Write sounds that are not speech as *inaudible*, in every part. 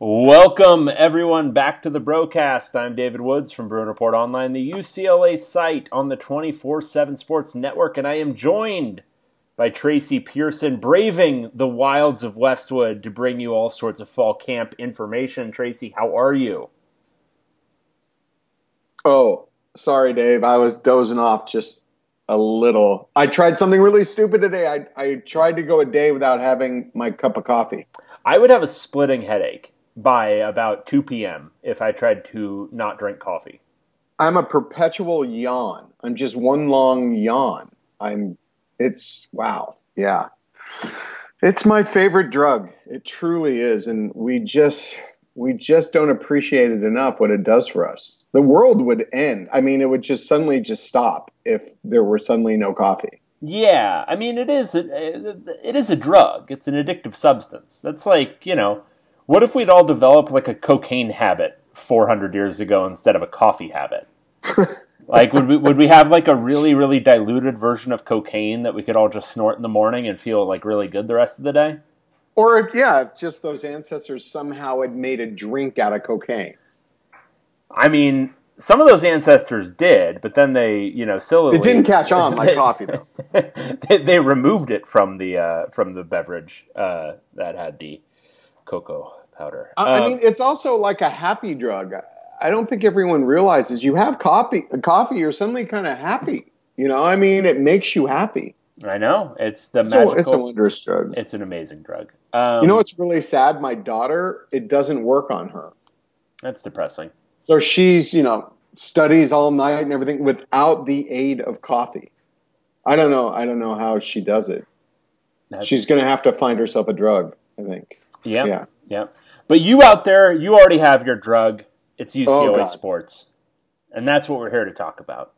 Welcome, everyone, back to the broadcast. I'm David Woods from Bruin Report Online, the UCLA site on the 24 7 Sports Network, and I am joined by Tracy Pearson, braving the wilds of Westwood to bring you all sorts of fall camp information. Tracy, how are you? Oh, sorry, Dave. I was dozing off just a little. I tried something really stupid today. I, I tried to go a day without having my cup of coffee. I would have a splitting headache by about 2 p.m. if I tried to not drink coffee. I'm a perpetual yawn. I'm just one long yawn. I'm, it's, wow. Yeah. It's my favorite drug. It truly is. And we just, we just don't appreciate it enough what it does for us. The world would end. I mean, it would just suddenly just stop if there were suddenly no coffee. Yeah, I mean, it is a, it is a drug. It's an addictive substance. That's like you know, what if we'd all developed like a cocaine habit 400 years ago instead of a coffee habit? *laughs* like, would we would we have like a really really diluted version of cocaine that we could all just snort in the morning and feel like really good the rest of the day? Or if yeah, if just those ancestors somehow had made a drink out of cocaine. I mean, some of those ancestors did, but then they, you know, sillily, it didn't catch on like *laughs* coffee though. *laughs* they, they, removed it from the uh, from the beverage uh, that had the cocoa powder. I, um, mean, it's also like a happy drug. I don't think everyone realizes you have coffee. Coffee, you're suddenly kind of happy. You know, I mean, it makes you happy. I know it's the it's magical. A, it's a wondrous drug. It's an amazing drug. Um, you know, it's really sad. My daughter, it doesn't work on her. That's depressing. So she's, you know, studies all night and everything without the aid of coffee. I don't know. I don't know how she does it. That's... She's going to have to find herself a drug. I think. Yep. Yeah. Yeah. But you out there, you already have your drug. It's UCLA oh, sports. And that's what we're here to talk about.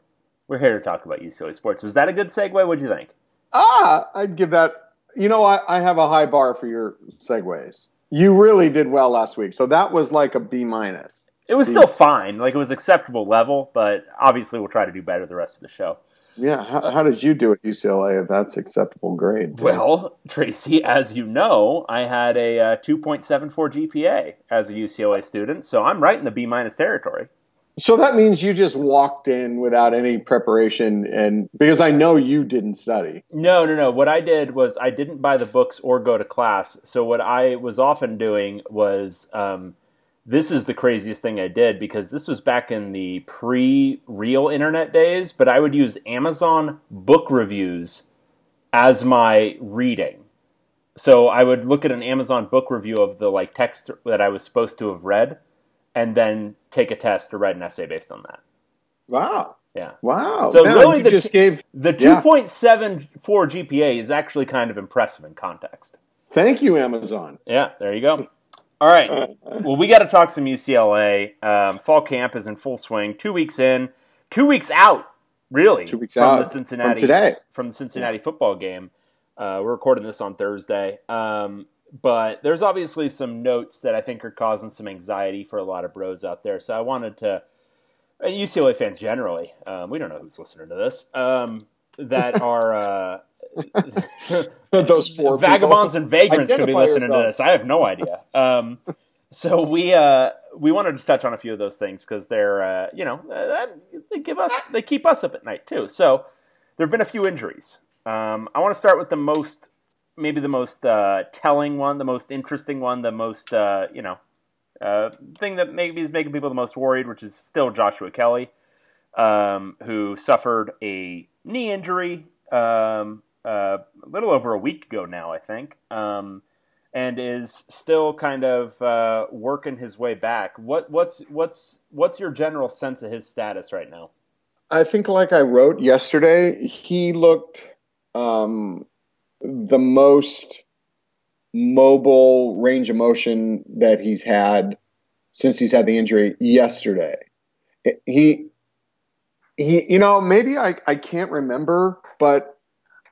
We're here to talk about UCLA sports. Was that a good segue? What'd you think? Ah, I'd give that. You know, I, I have a high bar for your segues. You really did well last week. So that was like a B minus. It was C. still fine. Like it was acceptable level, but obviously we'll try to do better the rest of the show. Yeah, how, how, did you do at UCLA if that's acceptable grade? Well, *laughs* Tracy, as you know, I had a uh, 2.74 GPA as a UCLA student, so I'm right in the B minus territory. So that means you just walked in without any preparation, and because I know you didn't study. No, no, no. What I did was I didn't buy the books or go to class. So what I was often doing was um, this is the craziest thing I did because this was back in the pre real internet days, but I would use Amazon book reviews as my reading. So I would look at an Amazon book review of the like text that I was supposed to have read and then take a test to write an essay based on that. Wow. Yeah. Wow. So really the, just gave the 2.74 yeah. GPA is actually kind of impressive in context. Thank you Amazon. Yeah, there you go. All right. *laughs* Well, we got to talk some UCLA. Um, fall camp is in full swing. Two weeks in, two weeks out, really. Two weeks from out the Cincinnati from today from the Cincinnati football game. Uh, we're recording this on Thursday, um, but there's obviously some notes that I think are causing some anxiety for a lot of bros out there. So I wanted to, UCLA fans generally. Um, we don't know who's listening to this. Um, that are. Uh, *laughs* those four vagabonds people. and vagrants could be listening yourself. to this. I have no idea. Um, so we uh, we wanted to touch on a few of those things because they're uh, you know uh, they give us they keep us up at night too. So there have been a few injuries. Um, I want to start with the most maybe the most uh, telling one, the most interesting one, the most uh, you know uh, thing that maybe is making people the most worried, which is still Joshua Kelley, um, who suffered a knee injury um, uh, a little over a week ago now, I think, um, and is still kind of uh, working his way back. What what's what's what's your general sense of his status right now? I think, like I wrote yesterday, he looked um, the most mobile range of motion that he's had since he's had the injury yesterday. He he you know maybe I, I can't remember but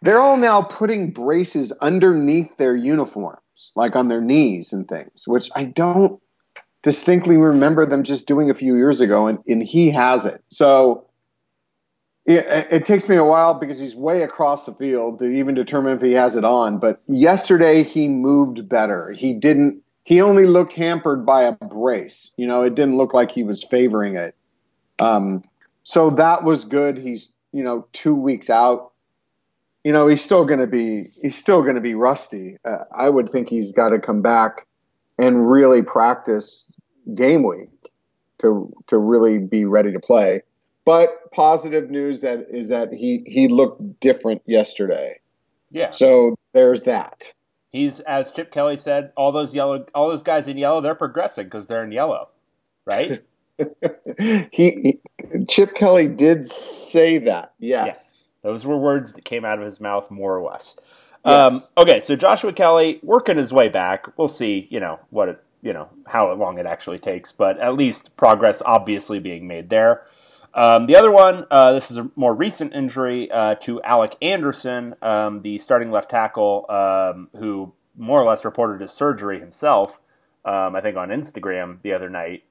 they're all now putting braces underneath their uniforms, like on their knees and things, which I don't distinctly remember them just doing a few years ago, and, and he has it. So it, it, takes me a while because he's way across the field to even determine if he has it on. But yesterday he moved better. He didn't. he only looked hampered by a brace. You know, it didn't look like he was favoring it. Um, so that was good. He's you know two weeks out. You know, he's still going to be he's still going to be rusty. Uh, I would think he's got to come back and really practice game week to to really be ready to play. But positive news that is that he he looked different yesterday. Yeah. So there's that. He's as Chip Kelly said, all those yellow, all those guys in yellow, they're progressing because they're in yellow, right? *laughs* he, he, Chip Kelly did say that. Yes. yes. Those were words that came out of his mouth, more or less. Yes. Um, okay, so Joshua Kelley working his way back. We'll see, you know, what it, you know, how long it actually takes, but at least progress obviously being made there. Um, the other one, uh, this is a more recent injury uh, to Alec Anderson, um, the starting left tackle, um, who more or less reported his surgery himself. Um, I think on Instagram the other night.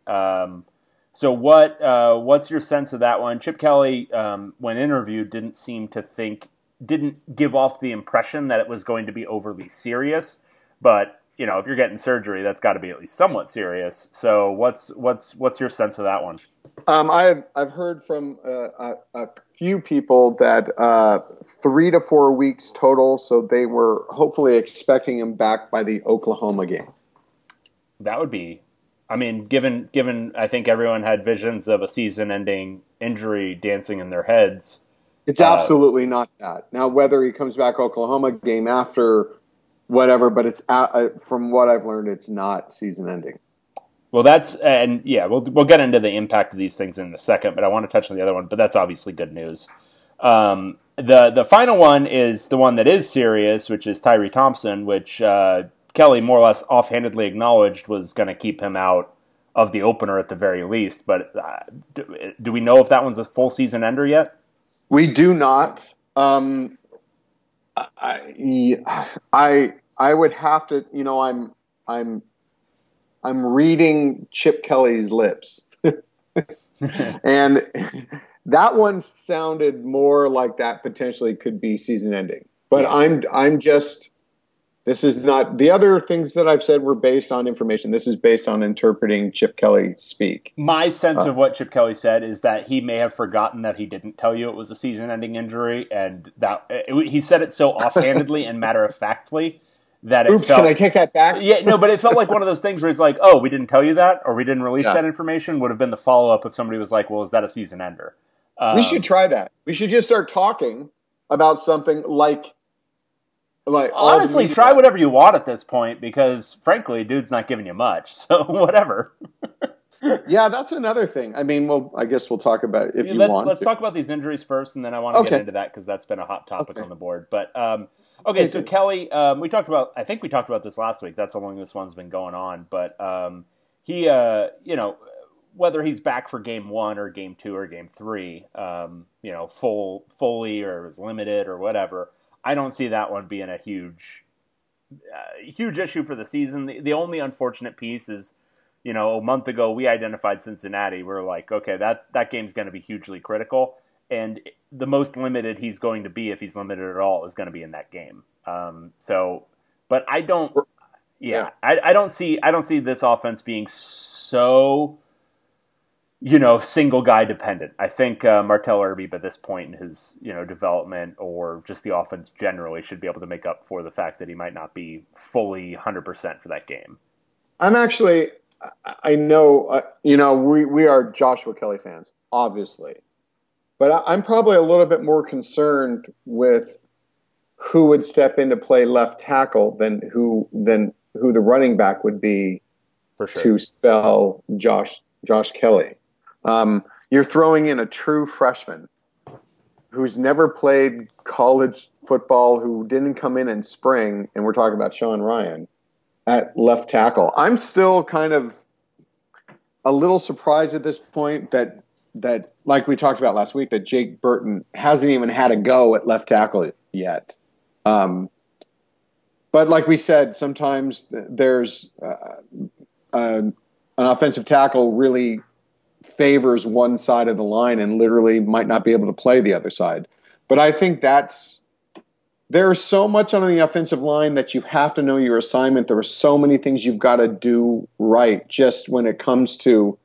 So what uh, what's your sense of that one? Chip Kelly, um, when interviewed, didn't seem to think, didn't give off the impression that it was going to be overly serious, but you know, if you're getting surgery, that's got to be at least somewhat serious. So, what's what's what's your sense of that one? Um, I've I've heard from uh, a, a, few people that uh, three to four weeks total. So they were hopefully expecting him back by the Oklahoma game. That would be, I mean, given given I think everyone had visions of a season-ending injury dancing in their heads. It's uh, absolutely not that. Now, whether he comes back Oklahoma game after whatever, but it's uh, from what I've learned, it's not season ending. Well, that's and yeah, we'll we'll get into the impact of these things in a second, but I want to touch on the other one. But that's obviously good news. Um, the the final one is the one that is serious, which is Tyree Thompson, which uh, Kelly more or less offhandedly acknowledged was going to keep him out of the opener at the very least. But uh, do, do, we know if that one's a full season ender yet? We do not. Um, I, I I would have to, you know, I'm I'm I'm reading Chip Kelly's lips. *laughs* and that one sounded more like that potentially could be season ending. But yeah. I'm I'm just this is not the other things that I've said were based on information. This is based on interpreting Chip Kelly speak. My sense uh, of what Chip Kelly said is that he may have forgotten that he didn't tell you it was a season-ending injury, and that it, he said it so *laughs* offhandedly and matter of factly that Oops, felt, can I take that back? yeah, no, but it felt like one of those things where it's like, oh, we didn't tell you that, or we didn't release yeah. that information. Would have been the follow-up if somebody was like, well, is that a season ender? Um, we should try that. We should just start talking about something like like honestly, try whatever you want at this point because frankly, dude's not giving you much. *laughs* So whatever. *laughs* yeah, that's another thing. I mean, well, I guess we'll talk about if yeah, you let's, want. Let's talk about these injuries first, and then I want to okay. get into that because that's been a hot topic okay. on the board. But um, okay, so Kelley, um, we talked about. I think we talked about this last week. That's how long this one's been going on. But um, he, uh, you know, whether he's back for game one or game two or game three, um, you know, full fully or is limited or whatever I don't see that one being a huge, uh, huge issue for the season. The, the, only unfortunate piece is, you know, a month ago we identified Cincinnati. We are like, okay, that that game's going to be hugely critical, and the most limited he's going to be, if he's limited at all, is going to be in that game. Um, so, but I don't, yeah, yeah. I, I don't see, I don't see this offense being so you know, single guy dependent. I think uh, Martell Irby, at this point in his you know development or just the offense generally, should be able to make up for the fact that he might not be fully 100 percent for that game. I'm actually, I know, uh, you know, we we are Joshua Kelley fans, obviously, but I'm probably a little bit more concerned with who would step in to play left tackle than who than who the running back would be sure. to spell Josh Josh Kelley. Um, you're throwing in a true freshman who's never played college football, who didn't come in in spring, and we're talking about Sean Rhyan at left tackle. I'm still kind of a little surprised at this point that that like we talked about last week that Jake Burton hasn't even had a go at left tackle yet. Um, but like we said, sometimes there's uh, an offensive tackle really favors one side of the line and literally might not be able to play the other side. But I think that's there's so much on the offensive line that you have to know your assignment. There are so many things you've got to do right just when it comes to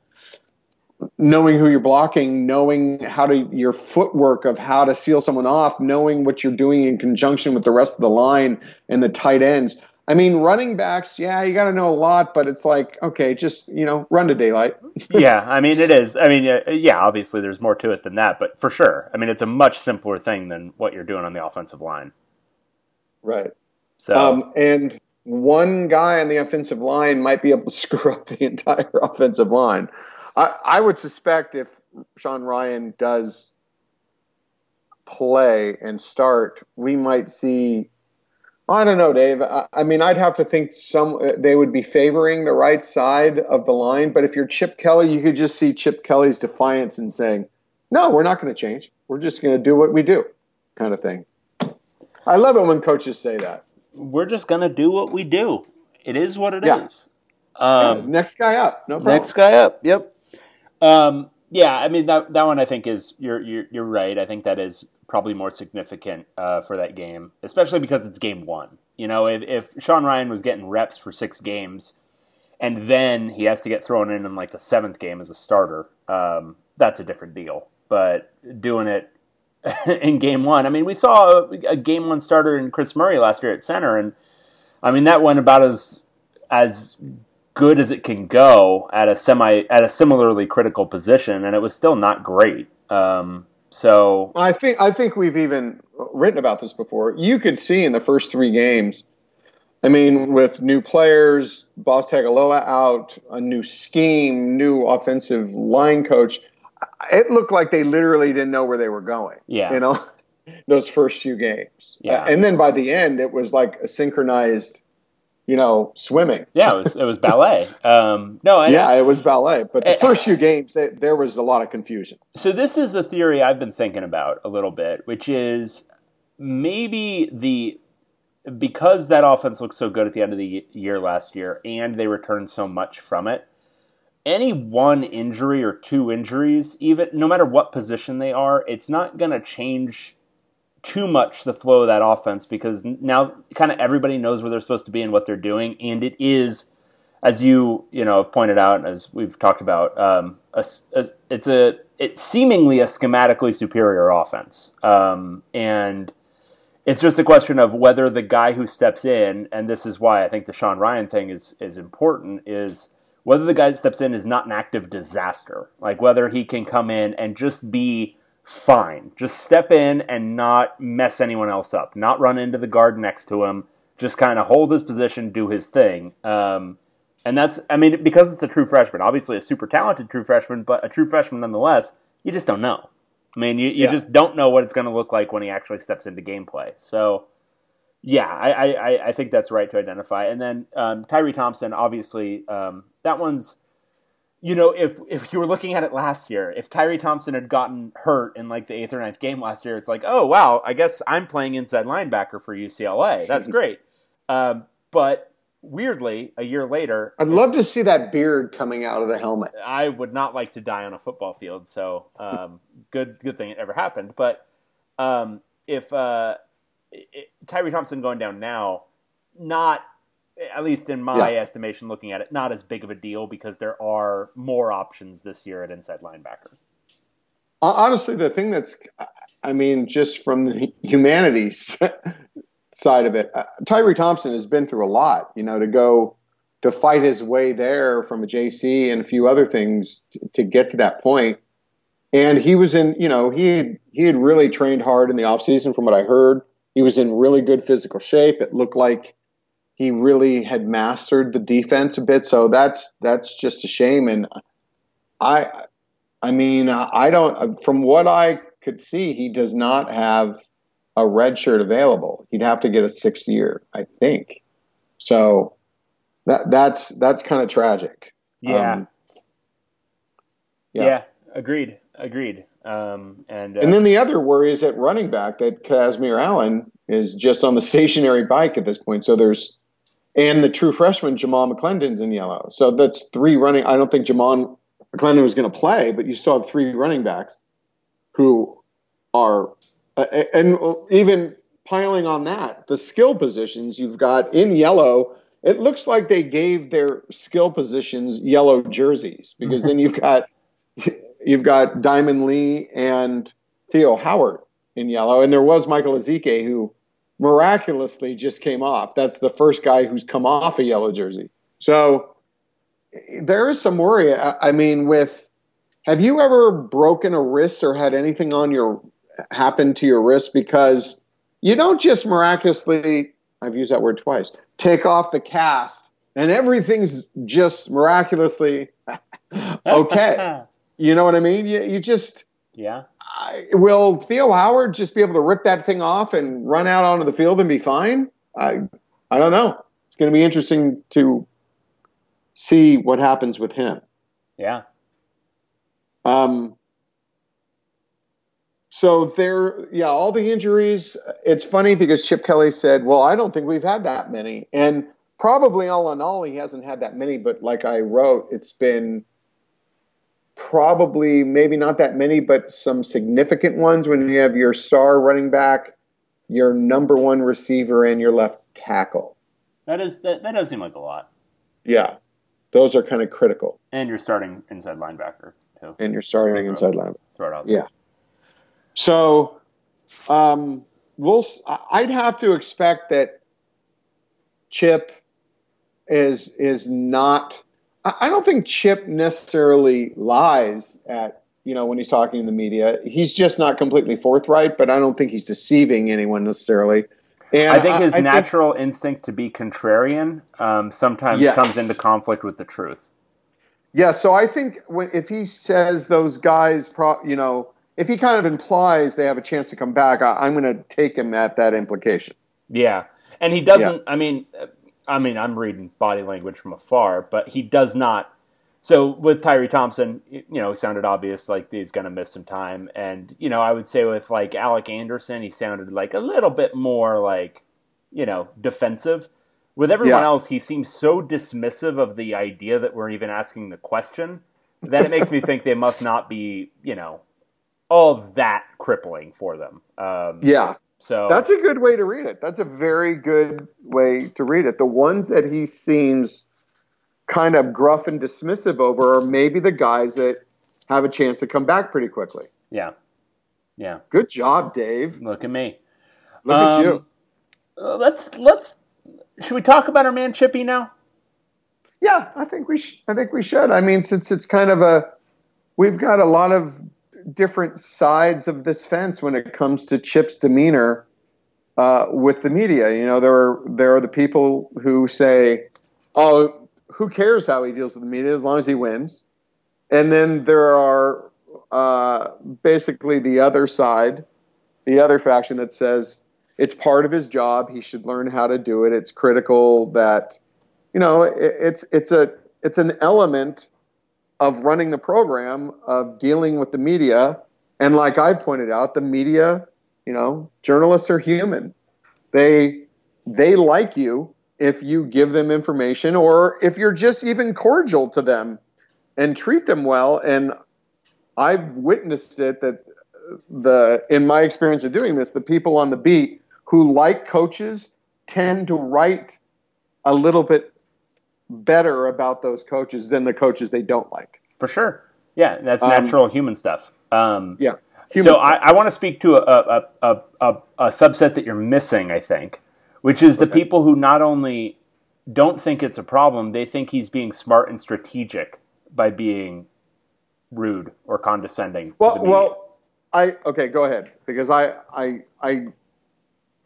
knowing who you're blocking, knowing how to your footwork of how to seal someone off, knowing what you're doing in conjunction with the rest of the line and the tight ends. I mean, running backs, yeah, you got to know a lot, but it's like, okay, just, you know, run to daylight. *laughs* yeah, I mean, it is. I mean, yeah, obviously there's more to it than that, but for sure. I mean, it's a much simpler thing than what you're doing on the offensive line. Right. So, um, and one guy on the offensive line might be able to *laughs* screw up the entire offensive line. I, I would suspect if Sean Rhyan does play and start, we might see. I don't know, Dave. I, I, mean, I'd have to think some they would be favoring the right side of the line. But if you're Chip Kelly, you could just see Chip Kelly's defiance and saying, "No, we're not going to change. We're just going to do what we do," kind of thing. I love it when coaches say that. We're just going to do what we do. It is what it yeah. is. Um, yeah, next guy up. No problem. Next guy up. Yep. Um, yeah, I mean that that one I think is you're you're, you're right. I think that is probably more significant uh, for that game, especially because it's game one. You know, if, if Sean Rhyan was getting reps for six games, and then he has to get thrown in in like the seventh game as a starter, um, that's a different deal. But doing it *laughs* in game one, I mean, we saw a, a game one starter in Chris Murray last year at center, and I mean that went about as as good as it can go at a semi at a similarly critical position, and it was still not great. Um, so I think I think we've even written about this before. You could see in the first three games. I mean, with new players, Boss Tagaloa out, a new scheme, new offensive line coach, it looked like they literally didn't know where they were going. Yeah, you know, *laughs* those first few games. Yeah, uh, and then by the end, it was like a synchronized you know, swimming. Yeah, it was it was ballet. *laughs* Um, no, I, yeah, it was ballet. But the eh, first few games, they, there was a lot of confusion. So this is a theory I've been thinking about a little bit, which is maybe the because that offense looked so good at the end of the year last year, and they returned so much from it. Any one injury or two injuries, even no matter what position they are, it's not going to change too much the flow of that offense because now kind of everybody knows where they're supposed to be and what they're doing, and it is, as you you know have pointed out, as we've talked about, um, a, a, it's a it's seemingly a schematically superior offense, um, and it's just a question of whether the guy who steps in, and this is why I think the Sean Rhyan thing is is important, is whether the guy that steps in is not an active disaster, like whether he can come in and just be fine. Just step in and not mess anyone else up. Not run into the guard next to him. Just kind of hold his position, do his thing. Um, and that's, I mean, because it's a true freshman, obviously a super talented true freshman, but a true freshman nonetheless, you just don't know. I mean, you, you yeah. just don't know what it's going to look like when he actually steps into gameplay. So, yeah, I, I, I think that's right to identify. And then um, Tyree Thompson, obviously, um, that one's you know, if if you were looking at it last year, if Tyree Thompson had gotten hurt in like the eighth or ninth game last year, it's like, oh wow, I guess I'm playing inside linebacker for UCLA. That's *laughs* great. Um, but weirdly, a year later, I'd love to see that beard coming out of the helmet. I would not like to die on a football field, so um, *laughs* good good thing it ever happened. But um, if uh, it, Tyree Thompson going down now, not at least in my yeah. estimation, looking at it, not as big of a deal because there are more options this year at inside linebacker. Honestly, the thing that's, I mean, just from the humanities *laughs* side of it, uh, Tyree Thompson has been through a lot, you know, to go to fight his way there from a JC and a few other things to, to get to that point. And he was in, you know, he had, he had really trained hard in the offseason from what I heard. He was in really good physical shape. It looked like he really had mastered the defense a bit. So that's that's just a shame. And I, I mean, I don't. From what I could see, he does not have a red shirt available. He'd have to get a sixth year, I think. So that that's that's kind of tragic. Yeah. Um, yeah. yeah. Agreed. Agreed. Um, and uh, and then the other worry is at running back that Kazmeir Allen is just on the *laughs* stationary bike at this point. So there's and the true freshman Jamal McClendon's in yellow. So that's three running. I don't think Jamal McClendon was going to play, but you still have three running backs who are, uh, and even piling on that, the skill positions you've got in yellow, it looks like they gave their skill positions yellow jerseys because then you've got *laughs* you've got Diamond Lee and Theo Howard in yellow, and there was Michael Ezike who miraculously just came off. That's the first guy who's come off a yellow jersey. So there is some worry. I, I mean, with have you ever broken a wrist or had anything on your happen to your wrist because you don't just miraculously I've used that word twice take off the cast and everything's just miraculously *laughs* okay. *laughs* you know what I mean? You, you just yeah. I, will Theo Howard just be able to rip that thing off and run out onto the field and be fine? I I don't know. It's going to be interesting to see what happens with him. Yeah. Um. So there, yeah, all the injuries. It's funny because Chip Kelly said, "Well, I don't think we've had that many," and probably all in all, he hasn't had that many. But like I wrote, it's been probably maybe not that many, but some significant ones when you have your star running back, your number one receiver, and your left tackle. That is that, that does seem like a lot. Yeah, those are kind of critical. And you're starting inside linebacker too. And you're starting inside linebacker. Out. Yeah. So, um, we'll. I'd have to expect that Chip is is not I don't think Chip necessarily lies at you know when he's talking to the media. He's just not completely forthright, but I don't think he's deceiving anyone necessarily. And I think his I, I natural think, instinct to be contrarian um, sometimes yes. comes into conflict with the truth. Yeah, so I think when, if he says those guys, pro, you know, if he kind of implies they have a chance to come back, I, am going to take him at that implication. Yeah, and he doesn't. Yeah. I mean, I mean, I'm reading body language from afar, but he does not. So with Tyree Thompson, you know, sounded obvious like he's going to miss some time, and you know, I would say with like Alec Anderson, he sounded like a little bit more like, you know, defensive. With everyone yeah. else, he seems so dismissive of the idea that we're even asking the question that it makes me think they must not be, you know, all that crippling for them. Um, yeah, so that's a good way to read it. That's a very good way to read it. The ones that he seems kind of gruff and dismissive over are maybe the guys that have a chance to come back pretty quickly. Yeah. Yeah. Good job, Dave. Look at me. Look um, at you. Uh, let's let's should we talk about our man Chippy now? Yeah, I think we sh- I think we should. I mean, since it's kind of a we've got a lot of different sides of this fence when it comes to Chip's demeanor uh, with the media. You know, there are there are the people who say, "Oh, who cares how he deals with the media as long as he wins," and then there are uh, basically the other side, the other faction that says it's part of his job. He should learn how to do it. It's critical that you know it, it's it's a it's an element of running the program, of dealing with the media. And like I pointed out, the media, you know, journalists are human. They they like you if you give them information or if you're just even cordial to them and treat them well. And I've witnessed it that the in my experience of doing this, the people on the beat who like coaches tend to write a little bit better about those coaches than the coaches they don't like. For sure. Yeah, that's um, natural um, human stuff. Um, yeah. so I, I want to speak to a, a, a, a, subset that you're missing, I think, which is the people who not only don't think it's a problem, they think he's being smart and strategic by being rude or condescending. Well, well, I okay, go ahead because I I I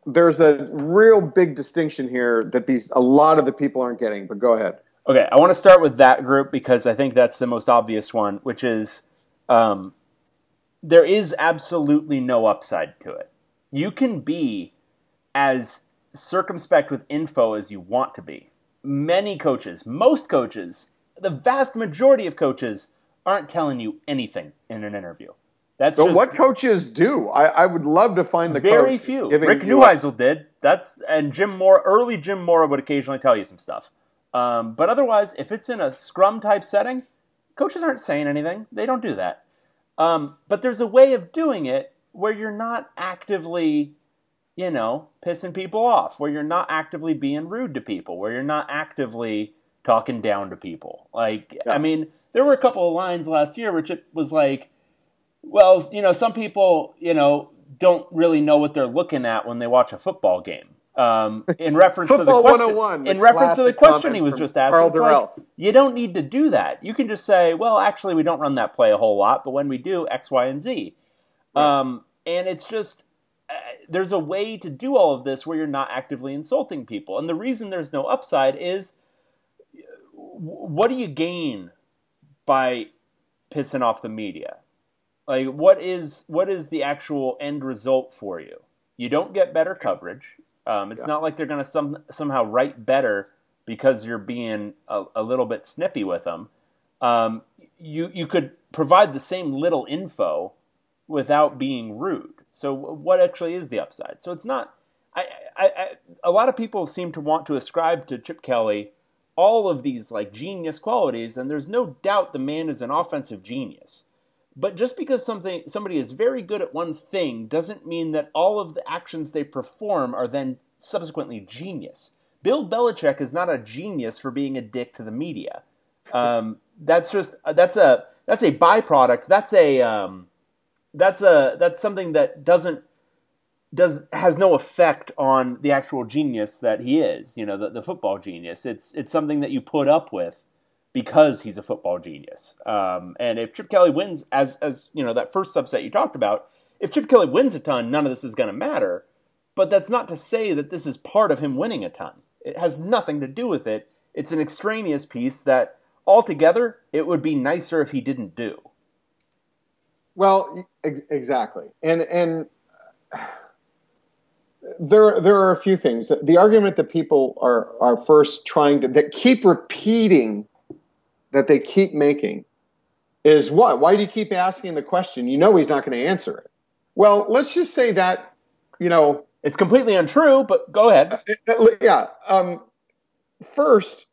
there's a real big distinction here that these a lot of the people aren't getting. But go ahead. Okay, I want to start with that group because I think that's the most obvious one, which is um, there is absolutely no upside to it. You can be as circumspect with info as you want to be. Many coaches, most coaches, the vast majority of coaches aren't telling you anything in an interview. That's but what coaches do. I, I, would love to find the very few. Rick Neuheisel did. That's and Jim Mora. Early Jim Mora would occasionally tell you some stuff. Um, but otherwise, if it's in a scrum type setting, coaches aren't saying anything. They don't do that. Um, but there's a way of doing it where you're not actively you know, pissing people off, where you're not actively being rude to people, where you're not actively talking down to people. Like, yeah. I mean, there were a couple of lines last year which it was like, well, you know, some people, you know, don't really know what they're looking at when they watch a football game. Um, in *laughs* reference to the question, oh in reference to the question he was just asking, like, you don't need to do that. You can just say, well, actually, we don't run that play a whole lot, but when we do, X, Y, and Z. Right. Um, and it's just uh, there's a way to do all of this where you're not actively insulting people, and the reason there's no upside is what do you gain by pissing off the media? Like, what is what is the actual end result for you? You don't get better coverage um, it's yeah. not like they're going to some, somehow write better because you're being a, a little bit snippy with them. Um, you you could provide the same little info without being rude. So what actually is the upside? So it's not. I, I, I, a lot of people seem to want to ascribe to Chip Kelly all of these like genius qualities, and there's no doubt the man is an offensive genius. But just because something somebody is very good at one thing doesn't mean that all of the actions they perform are then subsequently genius. Bill Belichick is not a genius for being a dick to the media. Um, that's just that's a that's a byproduct. That's a um, that's a that's something that doesn't does has no effect on the actual genius that he is. You know, the, the football genius. It's it's something that you put up with because he's a football genius. Um, and if Chip Kelly wins, as as you know, that first subset you talked about, if Chip Kelly wins a ton, none of this is going to matter. But that's not to say that this is part of him winning a ton. It has nothing to do with it. It's an extraneous piece that altogether it would be nicer if he didn't do. Well, ex- exactly, and and. *sighs* there there are a few things. The argument that people are are first trying to that keep repeating that they keep making is what? Why do you keep asking the question? You know he's not going to answer it. Well, let's just say that, you know. It's completely untrue, but go ahead. Uh, uh yeah. Um, first,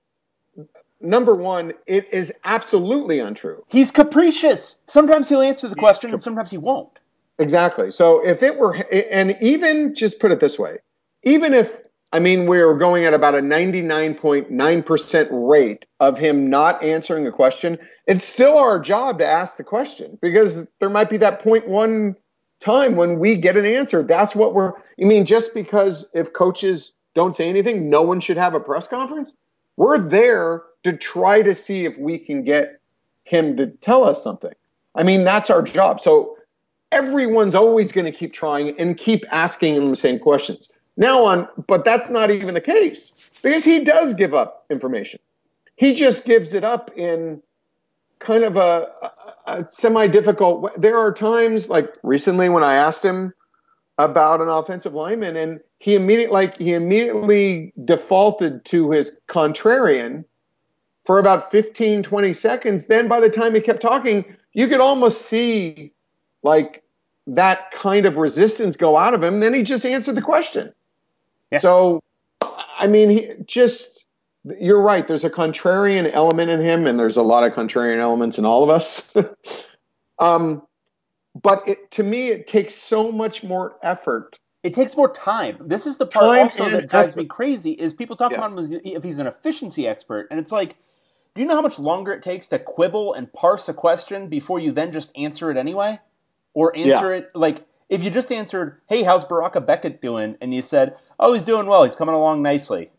number one, it is absolutely untrue. He's capricious. Sometimes he'll answer the question cap- and sometimes he won't. Exactly. So if it were, and even just put it this way, even if I mean, we're going at about a 99.9% rate of him not answering a question. It's still our job to ask the question because there might be that 0.1 time when we get an answer. That's what we're, I mean, just because if coaches don't say anything, no one should have a press conference. We're there to try to see if we can get him to tell us something. I mean, that's our job. So everyone's always going to keep trying and keep asking him the same questions. Now on, but that's not even the case because he does give up information. He just gives it up in kind of a, a, a semi difficult way. There are times like recently when I asked him about an offensive lineman and he immediately like he immediately defaulted to his contrarian for about 15 20 seconds then by the time he kept talking you could almost see like that kind of resistance go out of him then he just answered the question yeah. So, I mean, he just, you're right. There's a contrarian element in him, and there's a lot of contrarian elements in all of us. *laughs* um, but it, to me, it takes so much more effort. It takes more time. This is the part time also that drives effort. me crazy. Is people talk yeah. about him as if he's an efficiency expert, and it's like, do you know how much longer it takes to quibble and parse a question before you then just answer it anyway, or answer yeah. it like if you just answered, "Hey, how's Baraka Beckett doing?" and you said, "Oh, he's doing well. He's coming along nicely."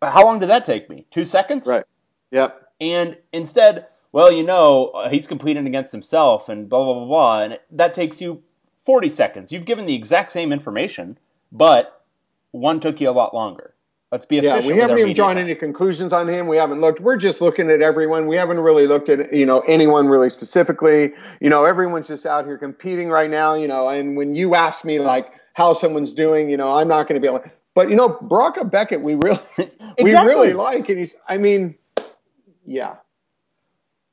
How long did that take me? Two seconds. Right. Yep. And instead, well, you know, uh, he's competing against himself, and blah blah blah blah, and that takes you forty seconds. You've given the exact same information, but one took you a lot longer. Let's be efficient. Yeah, we haven't even drawn any conclusions on him. We haven't looked. We're just looking at everyone. We haven't really looked at you know anyone really specifically. You know, everyone's just out here competing right now. You know, and when you ask me like how someone's doing, you know, I'm not going to be able. But you know, Baraka Beckett, we really exactly. *laughs* we really like, and he's. I mean, yeah,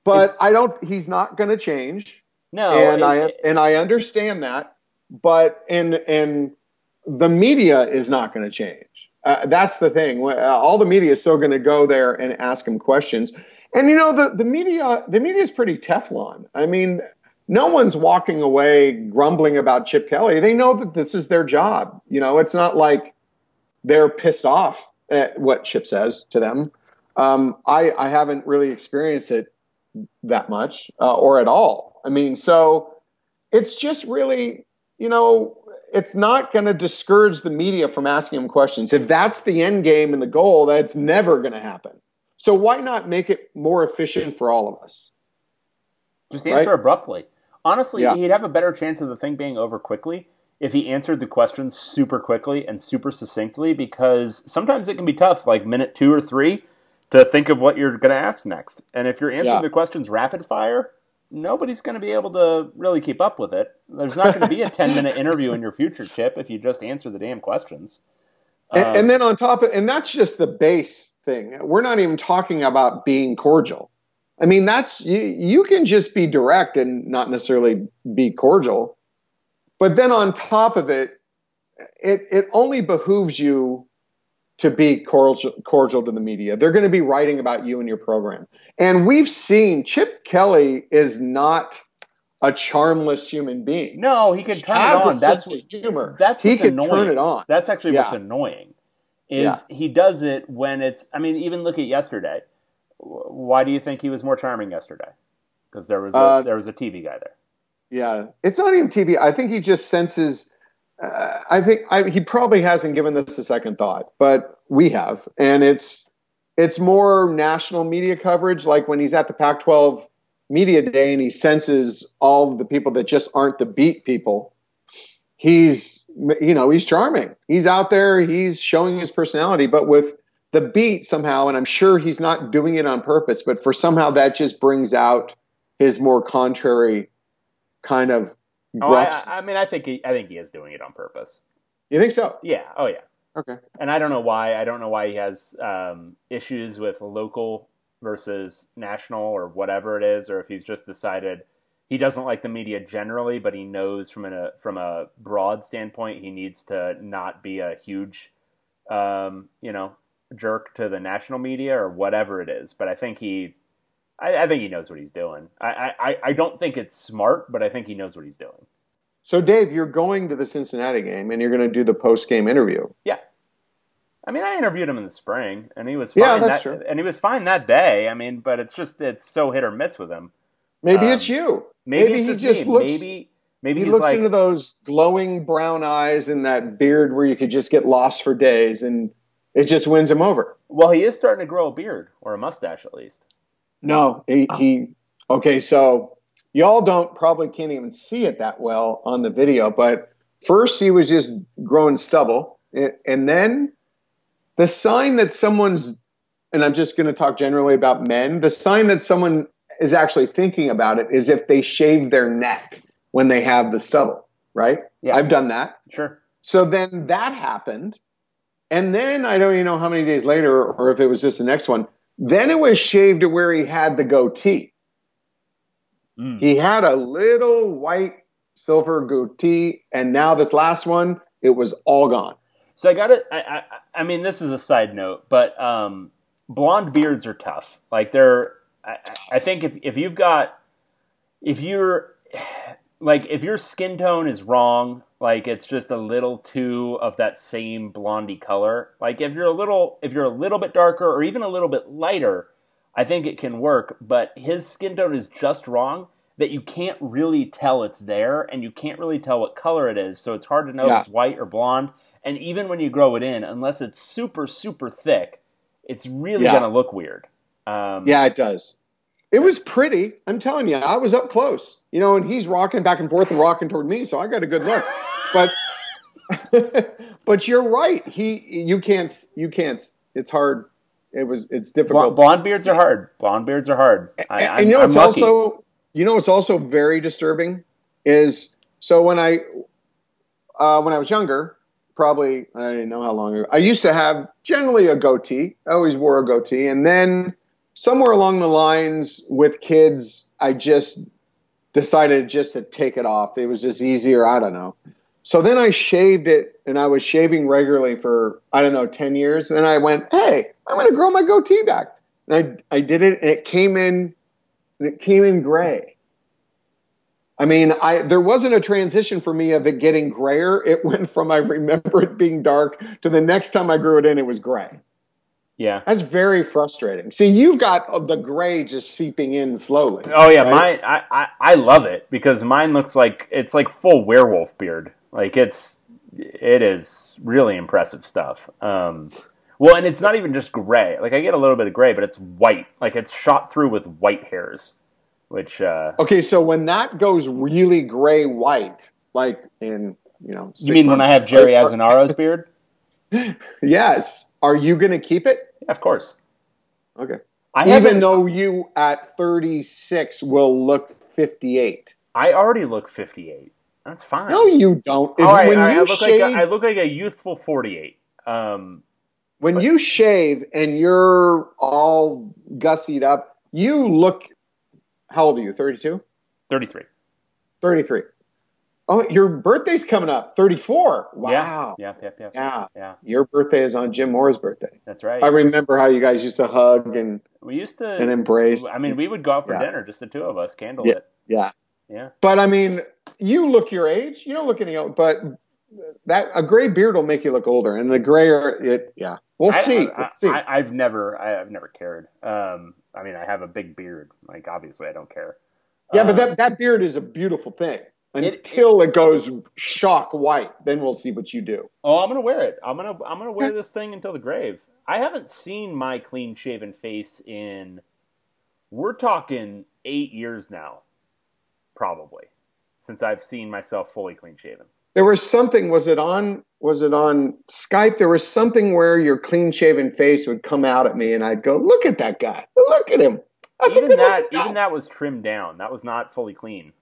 but it's, I don't. He's not going to change. No, and it, I it, and I understand that, but and and the media is not going to change. Uh, that's the thing. Uh, all the media is still going to go there and ask him questions. And you know, the, the media the media is pretty Teflon. I mean, no one's walking away grumbling about Chip Kelly. They know that this is their job. You know, it's not like they're pissed off at what Chip says to them. Um, I, I haven't really experienced it that much uh, or at all. I mean, so it's just really, you know, it's not going to discourage the media from asking him questions. If that's the end game and the goal, that's never going to happen. So why not make it more efficient for all of us? Just answer right? abruptly. Honestly, yeah. he'd have a better chance of the thing being over quickly if he answered the questions super quickly and super succinctly because sometimes it can be tough, like minute two or three, to think of what you're going to ask next. And if you're answering yeah. the questions rapid fire, nobody's going to be able to really keep up with it. There's not going to be a 10 minute *laughs* interview in your future, Chip, if you just answer the damn questions. And, um, and then on top of, and that's just the base thing. We're not even talking about being cordial. I mean, that's you, you can just be direct and not necessarily be cordial. But then on top of it, it, it only behooves you to be cordial, cordial to the media. They're going to be writing about you and your program. And we've seen Chip Kelly is not a charmless human being. No, he can turn it on. that's what, humor. That's he can annoying. turn it on. That's actually yeah. what's annoying. Is yeah. he does it when it's? I mean, even look at yesterday. Why do you think he was more charming yesterday? Because there was a, uh, there was a TV guy there. Yeah, it's not even TV. I think he just senses. Uh, I think I, he probably hasn't given this a second thought, but we have, and it's it's more national media coverage. Like when he's at the Pac-12 media day and he senses all the people that just aren't the beat people. He's you know he's charming. He's out there. He's showing his personality, but with the beat somehow, and I'm sure he's not doing it on purpose, but for somehow that just brings out his more contrary kind of. Oh, I, I, mean, I think he, I think he is doing it on purpose. You think so? Yeah. Oh, yeah. Okay. And I don't know why. I don't know why he has um, issues with local versus national or whatever it is, or if he's just decided he doesn't like the media generally, but he knows from a from a broad standpoint he needs to not be a huge, um, you know, jerk to the national media or whatever it is. But I think he I, I think he knows what he's doing. I, I, I don't think it's smart, but I think he knows what he's doing. So, Dave, you're going to the Cincinnati game and you're going to do the post game interview. Yeah. I mean, I interviewed him in the spring, and he was fine. Yeah, that's that, true. And he was fine that day. I mean, but it's just it's so hit or miss with him. Maybe um, it's you. Maybe, maybe he just, looks. Maybe maybe he looks like, into those glowing brown eyes and that beard where you could just get lost for days, and it just wins him over. Well, he is starting to grow a beard or a mustache at least. No, he, oh. he okay. So y'all don't probably can't even see it that well on the video, but first he was just growing stubble, and then the sign that someone's and I'm just going to talk generally about men. The sign that someone is actually thinking about it is if they shave their neck when they have the stubble, right? Yeah. I've done that. Sure. So then that happened. And then I don't even know how many days later, or if it was just the next one, then it was shaved to where he had the goatee. Mm. He had a little white silver goatee, and now this last one, it was all gone. So I got it. I, I, I mean, this is a side note, but um, blonde beards are tough. Like they're. I, I think if if you've got, if you're, *sighs* like if your skin tone is wrong, like it's just a little too of that same blondie color. Like if you're a little if you're a little bit darker or even a little bit lighter, I think it can work, but his skin tone is just wrong that you can't really tell it's there and you can't really tell what color it is, so it's hard to know yeah. if it's white or blonde. And even when you grow it in, unless it's super super thick, it's really yeah. going to look weird. Um, yeah, it does. It was pretty. I'm telling you, I was up close, you know, and he's rocking back and forth and rocking toward me, so I got a good look. But, *laughs* but you're right. He, you can't, you can't. It's hard. It was, it's difficult. Blonde beards are hard. Blonde beards are hard. I, and, and you know, it's also, you know, it's also very disturbing. Is so when I, uh, when I was younger, probably I didn't know how long ago. I used to have generally a goatee. I always wore a goatee, and then somewhere along the lines with kids, I just decided just to take it off. It was just easier. I don't know. So then I shaved it and I was shaving regularly for, I don't know, 10 years. And then I went, hey, I'm going to grow my goatee back. And I, I did it and it came in, it came in gray. I mean, I there wasn't a transition for me of it getting grayer. It went from I remember it being dark to the next time I grew it in, it was gray. Yeah, that's very frustrating. See, you've got the gray just seeping in slowly. Oh yeah, right? mine. I, I I love it because mine looks like it's like full werewolf beard. Like it's it is really impressive stuff. Um, well, and it's not even just gray. Like I get a little bit of gray, but it's white. Like it's shot through with white hairs. Which uh, okay, so when that goes really gray white, like in you know, you mean when I have Jerry Azzinaro's beard? *laughs* yes. Are you going to keep it? Of course. Okay. I Even though you at 36 will look 58. I already look 58. That's fine. No, you don't. If, when you I, look shave, like a, I look like a youthful 48. Um, when but, you shave and you're all gussied up, you look. How old are you? 32? 33. 33. Oh, your birthday's coming up. 34. Wow. Yeah. Yeah. Yeah. Yeah. yeah. Your birthday is on Jim Mora's birthday. That's right. I remember how you guys used to hug and we used to and embrace. I mean, we would go out for yeah. dinner, just the two of us, candlelit. Yeah. Yeah. Yeah. But I mean, you look your age. You don't look any old, but that a gray beard will make you look older, and the grayer, it yeah. We'll I, see. I, see. I, have never, I, have never cared. Um, I mean, I have a big beard. Like, obviously, I don't care. Yeah, um, but that that beard is a beautiful thing until it, it, it, goes shock white. Then we'll see what you do. Oh, I'm gonna wear it. I'm gonna I'm gonna wear this thing until the grave. I haven't seen my clean shaven face in. We're talking eight years now, probably, since I've seen myself fully clean shaven. There was something. Was it on? Was it on Skype? There was something where your clean shaven face would come out at me, and I'd go, "Look at that guy! Look at him!" That's even that, even that was trimmed down. That was not fully clean.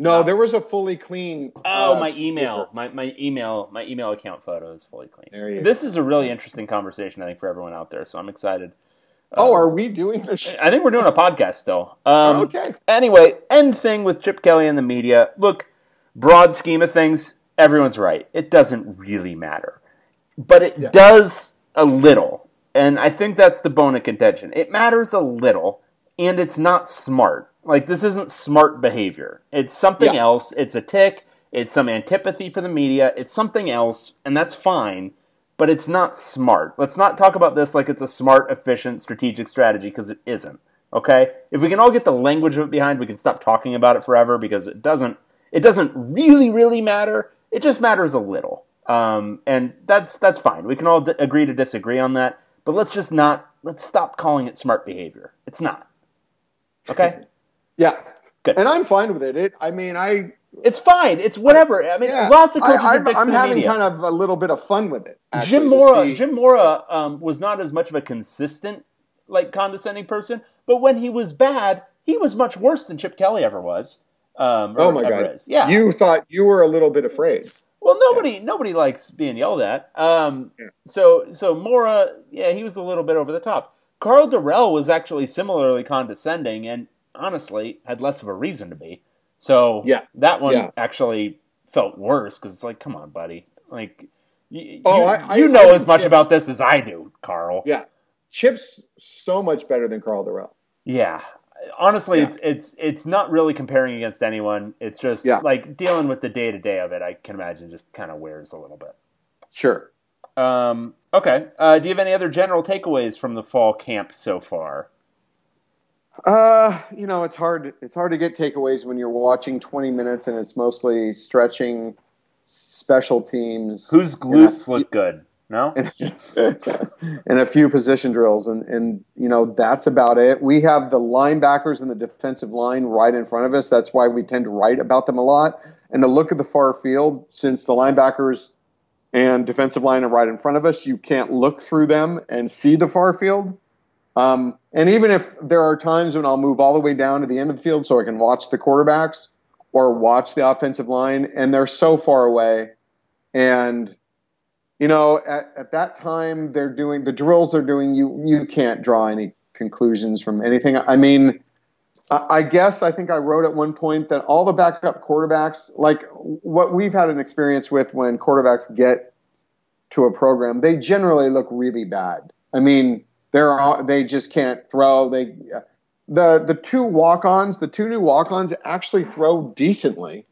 No, there was a fully clean. Oh, uh, my email, my, my email, my email account photo is fully clean. There you this go. is a really interesting conversation, I think, for everyone out there. So I'm excited. Oh, um, are we doing this? I think we're doing a podcast still. Um, okay. Anyway, end thing with Chip Kelly and the media. Look, broad scheme of things, everyone's right. It doesn't really matter, but it yeah. does a little, and I think that's the bone of contention. It matters a little, and it's not smart like this isn't smart behavior. It's something yeah. else. It's a tick. It's some antipathy for the media. It's something else, and that's fine. But it's not smart. Let's not talk about this like it's a smart, efficient, strategic strategy because it isn't. Okay? If we can all get the language of it behind, we can stop talking about it forever because it doesn't. It doesn't really, really matter. It just matters a little, um, and that's that's fine. We can all d- agree to disagree on that. But let's just not. Let's stop calling it smart behavior. It's not. Okay. Yeah. Good. And I'm fine with it. It. I mean, I. It's fine. It's whatever. I mean, yeah. lots of coaches I, am I'm having media. kind of a little bit of fun with it. Actually, Jim Mora. Jim Mora um, was not as much of a consistent, like condescending person, but when he was bad, he was much worse than Chip Kelly ever was. Um, oh my god! Is. Yeah, you thought you were a little bit afraid. Well, nobody yeah. nobody likes being yelled at. Um, yeah. So so Mora, yeah, he was a little bit over the top. Karl Dorrell was actually similarly condescending, and honestly had less of a reason to be. So yeah, that one yeah. actually felt worse because it's like, come on, buddy, like. Y- oh, you, I, you know I as much Chips. about this as I do, Karl. Yeah, Chip's so much better than Karl Dorrell. Yeah, honestly, yeah. it's it's it's not really comparing against anyone. It's just yeah. like dealing with the day to day of it. I can imagine just kind of wears a little bit. Sure. Um, okay. Uh, do you have any other general takeaways from the fall camp so far? Uh, you know, it's hard. It's hard to get takeaways when you're watching 20 minutes and it's mostly stretching, special teams. Whose glutes look good? No, and, *laughs* and a few position drills, and and you know that's about it. We have the linebackers and the defensive line right in front of us. That's why we tend to write about them a lot. And to look at the far field, since the linebackers and defensive line are right in front of us, you can't look through them and see the far field. Um, and even if there are times when I'll move all the way down to the end of the field so I can watch the quarterbacks or watch the offensive line, and they're so far away. And, you know, at, at that time, they're doing the drills they're doing, you, you can't draw any conclusions from anything. I mean, I guess I think I wrote at one point that all the backup quarterbacks, like what we've had an experience with when quarterbacks get to a program, they generally look really bad. I mean, they're all, they just can't throw. They the the two walk-ons, the two new walk-ons actually throw decently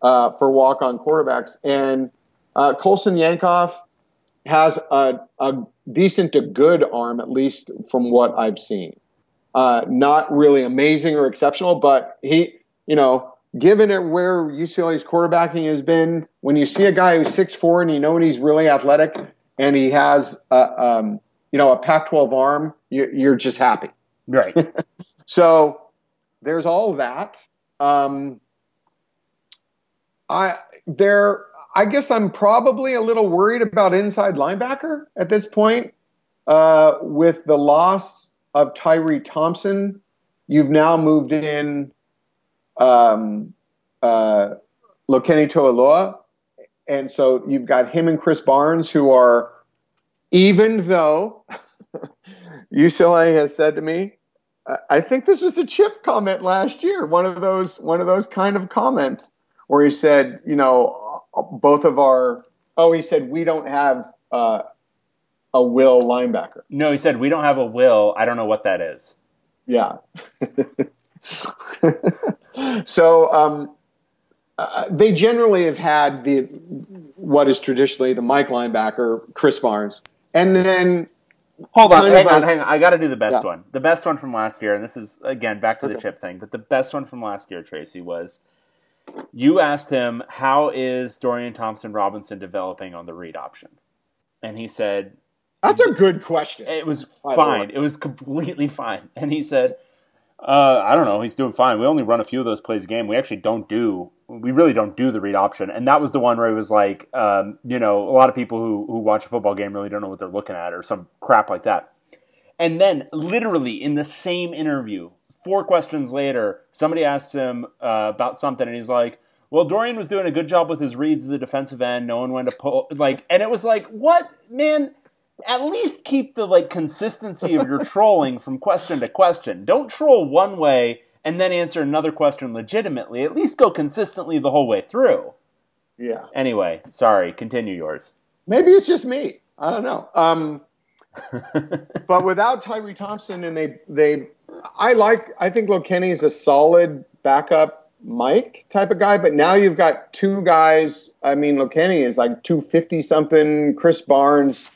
uh, for walk-on quarterbacks, and uh, Colson Yankoff has a, a decent to good arm, at least from what I've seen. Uh, not really amazing or exceptional, but he, you know, given it where UCLA's quarterbacking has been, when you see a guy who's six four and you know and he's really athletic and he has, a, um, you know, a Pac-12 arm, you, are just happy. Right. *laughs* so there's all that. Um, I there. I guess I'm probably a little worried about inside linebacker at this point. Uh, with the loss of Tyree Thompson, you've now moved in um, uh, Lokeni Toailoa. And so you've got him and Chris Barnes, who are, even though *laughs* UCLA has said to me, I think this was a chip comment last year, one of those one of those kind of comments where he said, you know, both of our oh, he said we don't have uh, a will linebacker. No, he said we don't have a will. I don't know what that is. Yeah. *laughs* so um, uh, they generally have had the what is traditionally the Mike linebacker, Chris Barnes, and then hold on, hang on, hang on. I got to do the best yeah. one. The best one from last year, and this is again back to okay. the chip thing, but the best one from last year, Tracy, was you asked him how is Dorian Thompson Robinson developing on the read option, and he said. That's a good question. It was fine. It was completely fine. And he said, uh, I don't know. He's doing fine. We only run a few of those plays a game. We actually don't do. We really don't do the read option, and that was the one where it was like, um, you know, a lot of people who who watch a football game really don't know what they're looking at, or some crap like that. And then, literally in the same interview, four questions later, somebody asks him uh, about something, and he's like, "Well, Dorian was doing a good job with his reads of the defensive end, knowing when to pull." Like, and it was like, "What, man?" At least keep the like consistency of your trolling from question to question. Don't troll one way and then answer another question legitimately. At least go consistently the whole way through. Yeah. Anyway, sorry. Continue yours. Maybe it's just me. I don't know. Um, *laughs* but without Tyree Thompson, and they they, I like. I think Lokeni is a solid backup Mike type of guy. But now you've got two guys. I mean, Lokeni is like two fifty something. Chris Barnes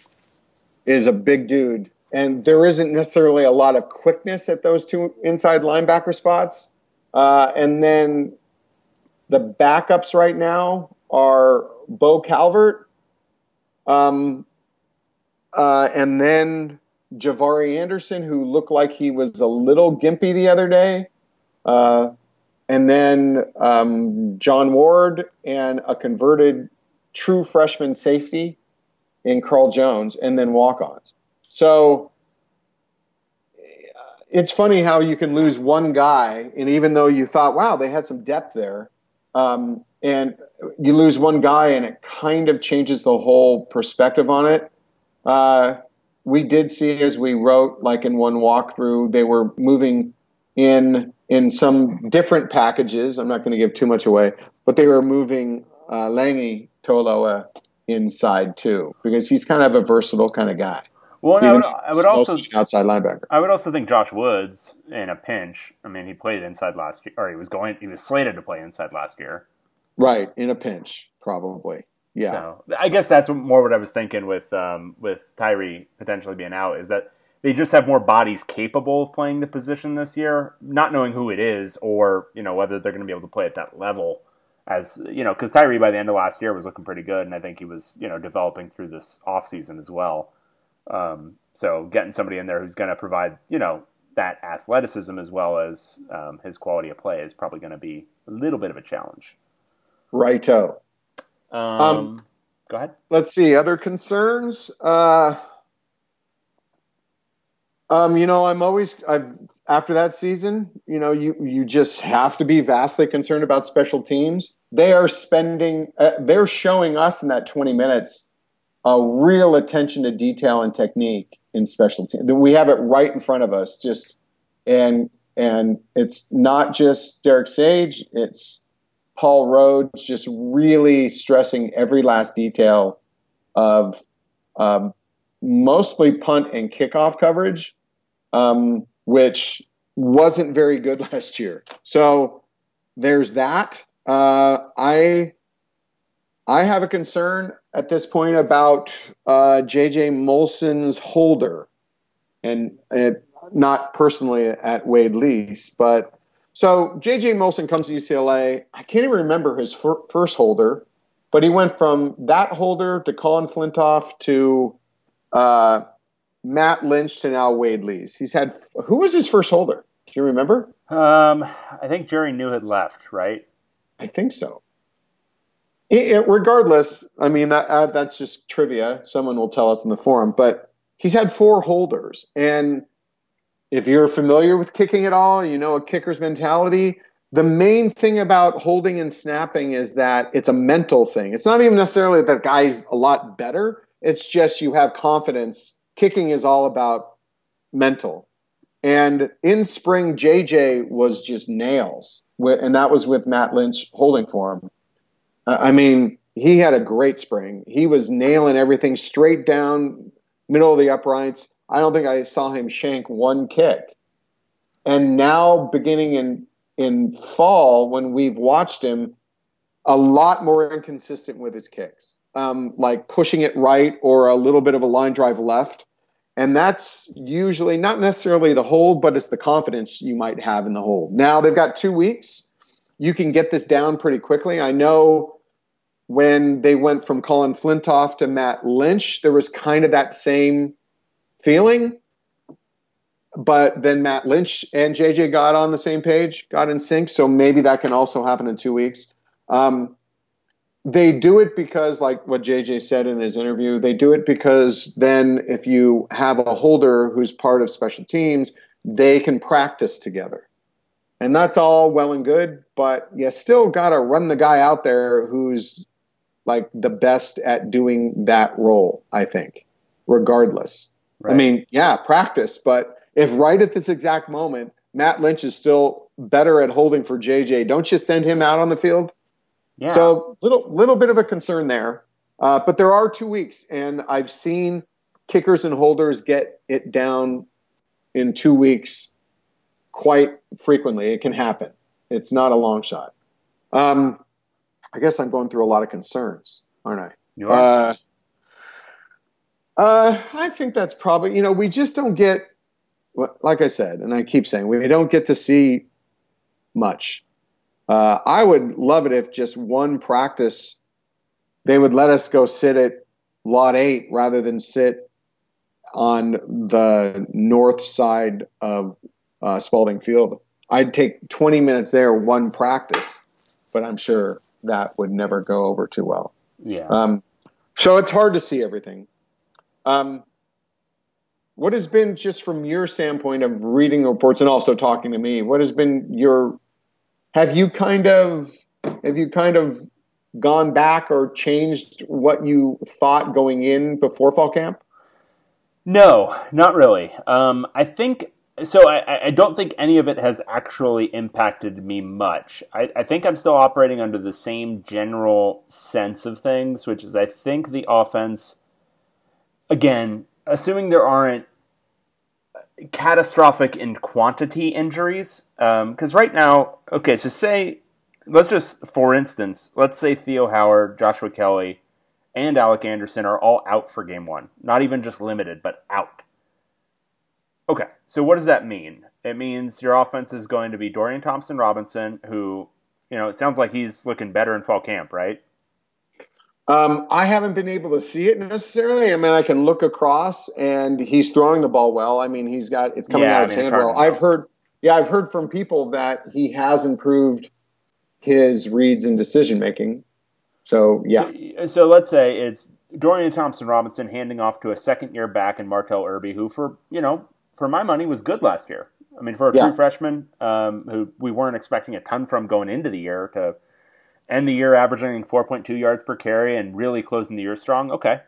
is a big dude, and there isn't necessarily a lot of quickness at those two inside linebacker spots. Uh, and then the backups right now are Bo Calvert, um, uh, and then Javari Anderson, who looked like he was a little gimpy the other day. Uh, and then um, John Ward and a converted true freshman safety in Carl Jones and then walk ons. So it's funny how you can lose one guy, and even though you thought, wow, they had some depth there, um, and you lose one guy, and it kind of changes the whole perspective on it. Uh, we did see, as we wrote, like in one walkthrough, they were moving in in some different packages. I'm not going to give too much away, but they were moving uh, Langi To'oloa inside too, because he's kind of a versatile kind of guy. Well, I would, I would also outside linebacker. I would also think Josh Woods in a pinch. I mean, he played inside last year, or he was going. He was slated to play inside last year. Right, in a pinch, probably. Yeah. So I guess that's more what I was thinking with um, with Tyree potentially being out is that they just have more bodies capable of playing the position this year, not knowing who it is or you know whether they're going to be able to play at that level as you know, because Tyree by the end of last year was looking pretty good, and I think he was you know developing through this offseason as well. Um, so getting somebody in there who's going to provide you know that athleticism as well as um, his quality of play is probably going to be a little bit of a challenge. Righto. Um, um, go ahead. Let's see other concerns. Uh, um, you know, I'm always I've after that season, you know, you you just have to be vastly concerned about special teams. They are spending uh, they're showing us in that 20 minutes a real attention to detail and technique in special teams. We have it right in front of us just and and it's not just Derek Sage, it's Paul Rhoads, just really stressing every last detail of um, mostly punt and kickoff coverage um, which wasn't very good *laughs* last year. So there's that. Uh, I I have a concern at this point about uh, JJ Molson's holder, and it, not personally at Wade Lees, but so JJ Molson comes to UCLA. I can't even remember his fir- first holder, but he went from that holder to Colin Flintoff to uh, Matt Lynch to now Wade Lees. He's had who was his first holder? Do you remember? Um, I think Jerry New had left, right? I think so. It, it, regardless, I mean that uh, that's just trivia. Someone will tell us in the forum, but he's had four holders, and if you're familiar with kicking at all, you know a kicker's mentality. The main thing about holding and snapping is that it's a mental thing. It's not even necessarily that the guy's a lot better. It's just you have confidence. Kicking is all about mental. And in spring, JJ was just nails, and that was with Matt Lynch holding for him. I mean, he had a great spring. He was nailing everything straight down middle of the uprights. I don't think I saw him shank one kick. And now, beginning in in fall, when we've watched him, a lot more inconsistent with his kicks, um, like pushing it right or a little bit of a line drive left. And that's usually not necessarily the hold, but it's the confidence you might have in the hold. Now they've got two weeks. You can get this down pretty quickly. I know when they went from Colin Flintoff to Matt Lynch, there was kind of that same feeling. But then Matt Lynch and JJ got on the same page, got in sync. So maybe that can also happen in two weeks. Um, they do it because, like what JJ said in his interview, they do it because then if you have a holder who's part of special teams, they can practice together. And that's all well and good, but you still got to run the guy out there who's like the best at doing that role, I think, regardless. Right. I mean, yeah, practice, but if right at this exact moment, Matt Lynch is still better at holding for JJ, don't you send him out on the field? Yeah. So little little bit of a concern there, uh, but there are two weeks, and I've seen kickers and holders get it down in two weeks quite frequently. It can happen. It's not a long shot. Um, I guess I'm going through a lot of concerns, aren't I? You are. Uh, uh, I think that's probably, you know, we just don't get, like I said, and I keep saying, we don't get to see much. Uh, I would love it if just one practice, they would let us go sit at lot eight rather than sit on the north side of uh, Spaulding Field. I'd take 20 minutes there, one practice, but I'm sure that would never go over too well. Yeah. Um, so it's hard to see everything. Um, what has been just from your standpoint of reading the reports and also talking to me? What has been your? Have you kind of have you kind of gone back or changed what you thought going in before fall camp? No, not really. Um, I think so. I, I, don't think any of it has actually impacted me much. I, I think I'm still operating under the same general sense of things, which is I think the offense again, assuming there aren't catastrophic in quantity injuries, because um, right now, okay, so say, let's just, for instance, let's say Theo Howard, Joshua Kelley, and Alec Anderson are all out for game one. Not even just limited, but out. Okay, so what does that mean? It means your offense is going to be Dorian Thompson Robinson, who, you know, it sounds like he's looking better in fall camp, right? Um, I haven't been able to see it necessarily. I mean, I can look across, and he's throwing the ball well. I mean, he's got it's coming yeah, out of his hand well. I've heard, yeah, I've heard from people that he has improved his reads and decision making. So yeah. So, so, let's say it's Dorian Thompson Robinson handing off to a second year back in Martell Irby, who for you know for my money was good last year. I mean, for a yeah. true freshman um, who we weren't expecting a ton from going into the year to end the year averaging 4.2 yards per carry and really closing the year strong, okay.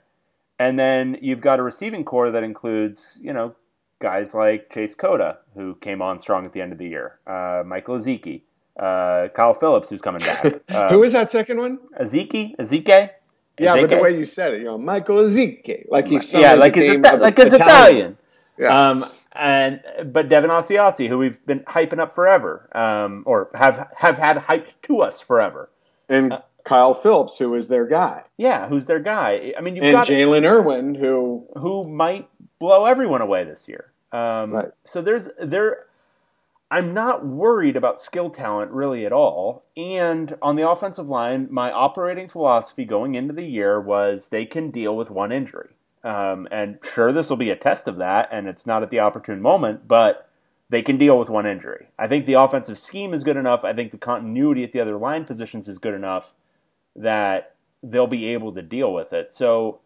And then you've got a receiving core that includes, you know, guys like Chase Cota, who came on strong at the end of the year, uh, Michael Ezeike, uh, Kyle Phillips, who's coming back. *laughs* Uh, who is that second one? Ezeike? Ezeike? Yeah, but the way you said it, you know, Michael Ezeike, like you yeah, like Ita- like it's Italian. Italian. Yeah. Um, and but Devin Asiasi, who we've been hyping up forever, um, or have have had hyped to us forever, and uh, Kyle Phillips, who is their guy. Yeah, who's their guy? I mean, you've and got Jaylen Erwin, who who might blow everyone away this year. Um, right. So there's there. I'm not worried about skill talent really at all. And on the offensive line, my operating philosophy going into the year was they can deal with one injury. Um, and sure, this will be a test of that, and it's not at the opportune moment, but they can deal with one injury. I think the offensive scheme is good enough. I think the continuity at the other line positions is good enough that they'll be able to deal with it. So,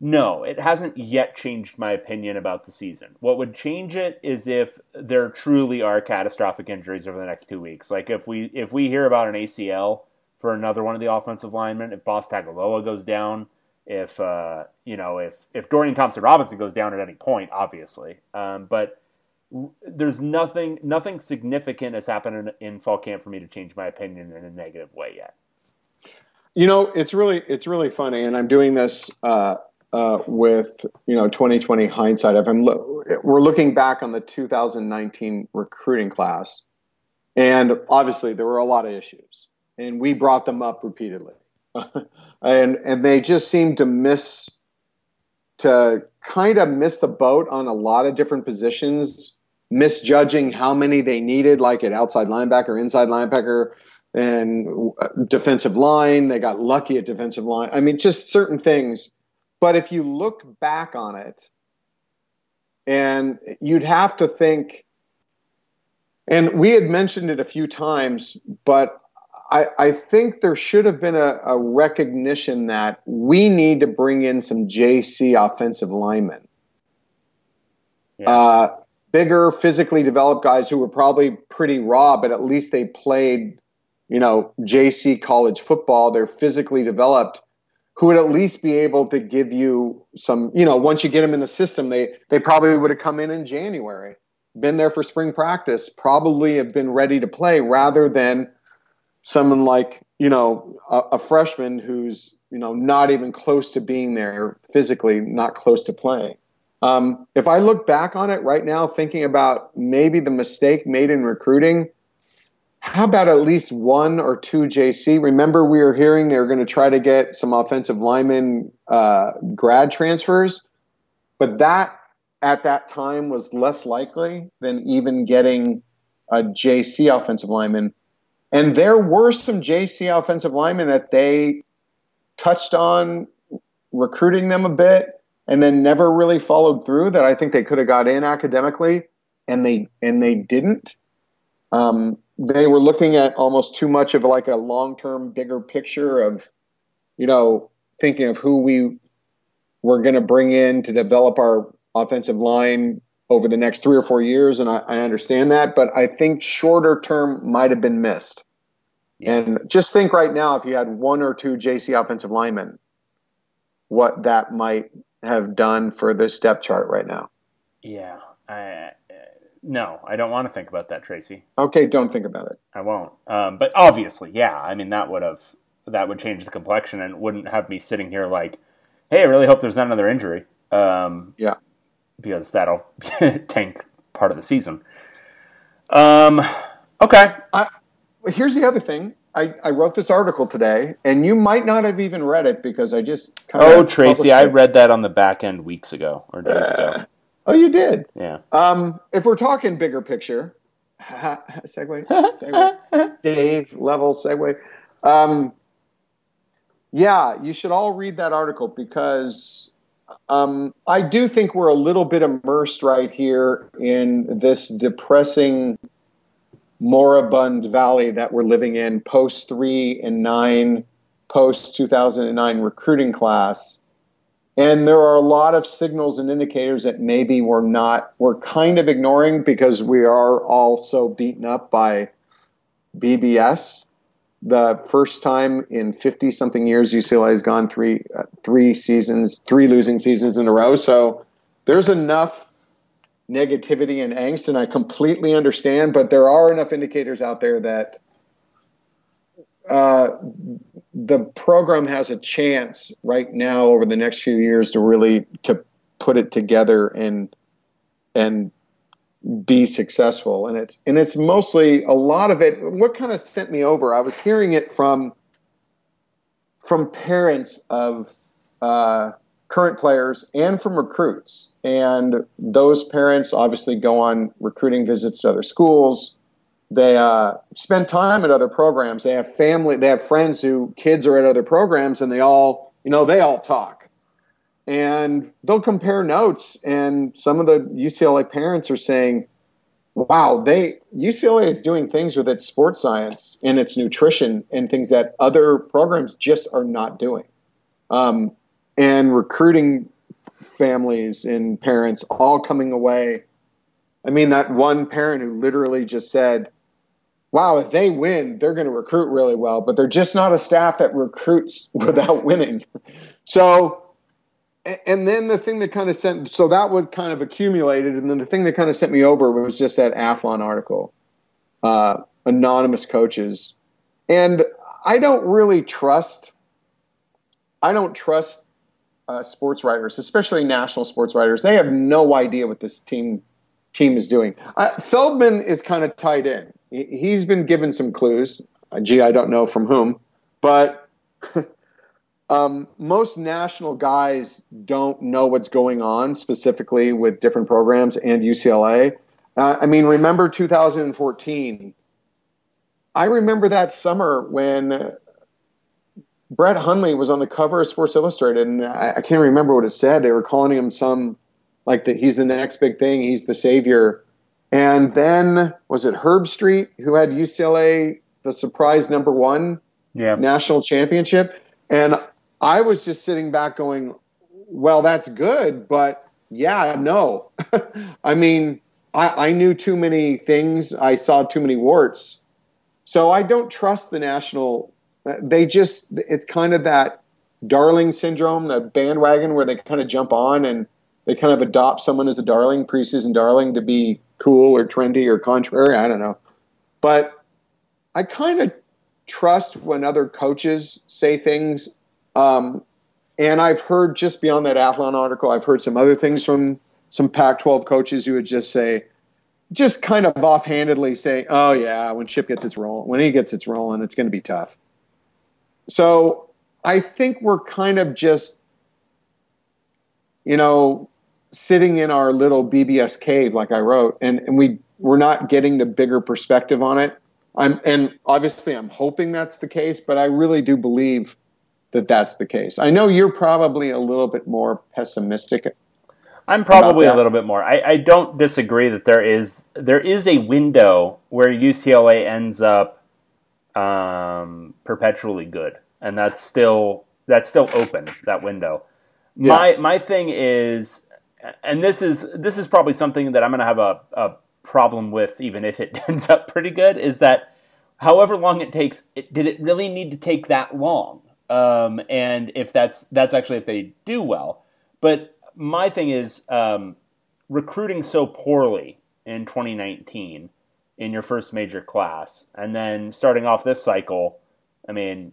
no, it hasn't yet changed my opinion about the season. What would change it is if there truly are catastrophic injuries over the next two weeks. Like if we if we hear about an ACL for another one of the offensive linemen, if Boss Tagaloa goes down, if uh, you know if if Dorian Thompson Robinson goes down at any point, obviously. Um, but there's nothing nothing significant has happened in, in fall camp for me to change my opinion in a negative way yet. You know, it's really it's really funny, and I'm doing this uh, uh, with you know 2020 hindsight. I'm lo- we're looking back on the 2019 recruiting class, and obviously there were a lot of issues, and we brought them up repeatedly. *laughs* and and they just seemed to miss to kind of miss the boat on a lot of different positions, misjudging how many they needed, like at outside linebacker, inside linebacker, and defensive line. They got lucky at defensive line. I mean, just certain things. But if you look back on it, and you'd have to think, and we had mentioned it a few times, but I, I think there should have been a, a, recognition that we need to bring in some JC offensive linemen. Yeah. Uh, bigger, physically developed guys who were probably pretty raw, but at least they played, you know, JC college football. They're physically developed, who would at least be able to give you some, you know, once you get them in the system, they they probably would have come in in January, been there for spring practice, probably have been ready to play, rather than someone like you know a, a, freshman who's you know not even close to being there physically, not close to playing. Um, if I look back on it right now, thinking about maybe the mistake made in recruiting, how about at least one or two JC? Remember, we were hearing they were going to try to get some offensive lineman uh, grad transfers, but that at that time was less likely than even getting a JC offensive lineman. And there were some JC offensive linemen that they touched on recruiting them a bit and then never really followed through that I think they could have got in academically and they and they didn't. Um, they were looking at almost too much of like a long-term bigger picture of you know thinking of who we were going to bring in to develop our offensive line over the next three or four years, and I, I understand that, but I think shorter term might have been missed. Yeah. And just think right now, if you had one or two JC offensive linemen, what that might have done for this depth chart right now. Yeah. I, no, I don't want to think about that, Tracy. Okay, don't think about it. I won't. Um, but obviously, yeah. I mean, that would have that would change the complexion and wouldn't have me sitting here like, "Hey, I really hope there's not another injury." Um, yeah because that'll *laughs* tank part of the season. Um, okay. I, here's the other thing. I, I wrote this article today, and you might not have even read it because I just. oh, Tracy, I read that on the back end weeks ago or days uh, ago. Oh, you did. Yeah. Um, if we're talking bigger picture, *laughs* segue, segue, *laughs* Dave level segue. Um, yeah, you should all read that article because um, I do think we're a little bit immersed right here in this depressing, moribund valley that we're living in post three and nine, post 2009 recruiting class. And there are a lot of signals and indicators that maybe we're not, we're kind of ignoring because we are all so beaten up by BBS the first time in 50 something years UCLA has gone three uh, three seasons, three losing seasons in a row. So there's enough negativity and angst, and I completely understand. But there are enough indicators out there that uh, the program has a chance right now over the next few years to really to put it together and and be successful. And it's and it's mostly a lot of it. What kind of sent me over? I was hearing it from from parents of uh, current players and from recruits. And those parents obviously go on recruiting visits to other schools. They uh, spend time at other programs. They have family. They have friends who kids are at other programs, and they all you know they all talk and they'll compare notes and some of the UCLA parents are saying wow they UCLA is doing things with its sports science and its nutrition and things that other programs just are not doing um, and recruiting families and parents all coming away I mean that one parent who literally just said wow, if they win, they're going to recruit really well, but they're just not a staff that recruits *laughs* without winning. So and then the thing that kind of sent so that was kind of accumulated and then the thing that kind of sent me over was just that athlon article uh, anonymous coaches and i don't really trust i don't trust uh, sports writers especially national sports writers they have no idea what this team team is doing uh, feldman is kind of tied in he's been given some clues uh, gee i don't know from whom but *laughs* Um, most national guys don't know what's going on specifically with different programs and UCLA. Uh, I mean, remember 2014? I remember that summer when Brett Hundley was on the cover of Sports Illustrated, and I, I can't remember what it said. They were calling him some like that he's the next big thing, he's the savior. And then was it Herbstreit who had UCLA the surprise number one yeah. national championship? And I was just sitting back going, well, that's good, but yeah, no. *laughs* I mean, I, I knew too many things. I saw too many warts. So I don't trust the national. They just, it's kind of that darling syndrome, the bandwagon where they kind of jump on and they kind of adopt someone as a darling, preseason darling to be cool or trendy or contrary. I don't know. But I kind of trust when other coaches say things um, and I've heard just beyond that Athlon article, I've heard some other things from some Pac-12 coaches who would just say, just kind of offhandedly say, "Oh yeah, when Chip gets its rolling, when he gets its rolling, it's going to be tough." So I think we're kind of just, you know, sitting in our little BBS cave, like I wrote, and, and we we're not getting the bigger perspective on it. I'm and obviously I'm hoping that's the case, but I really do believe that that's the case. I know you're probably a little bit more pessimistic. I'm probably a little bit more. I, I don't disagree that there is there is a window where UCLA ends up um, perpetually good, and that's still that's still open that window. Yeah. My my thing is, and this is this is probably something that I'm going to have a, a problem with, even if it *laughs* ends up pretty good, is that however long it takes, it, did it really need to take that long? um, and if that's that's actually if they do well. But my thing is um, recruiting so poorly in 2019 in your first major class, and then starting off this cycle. I mean,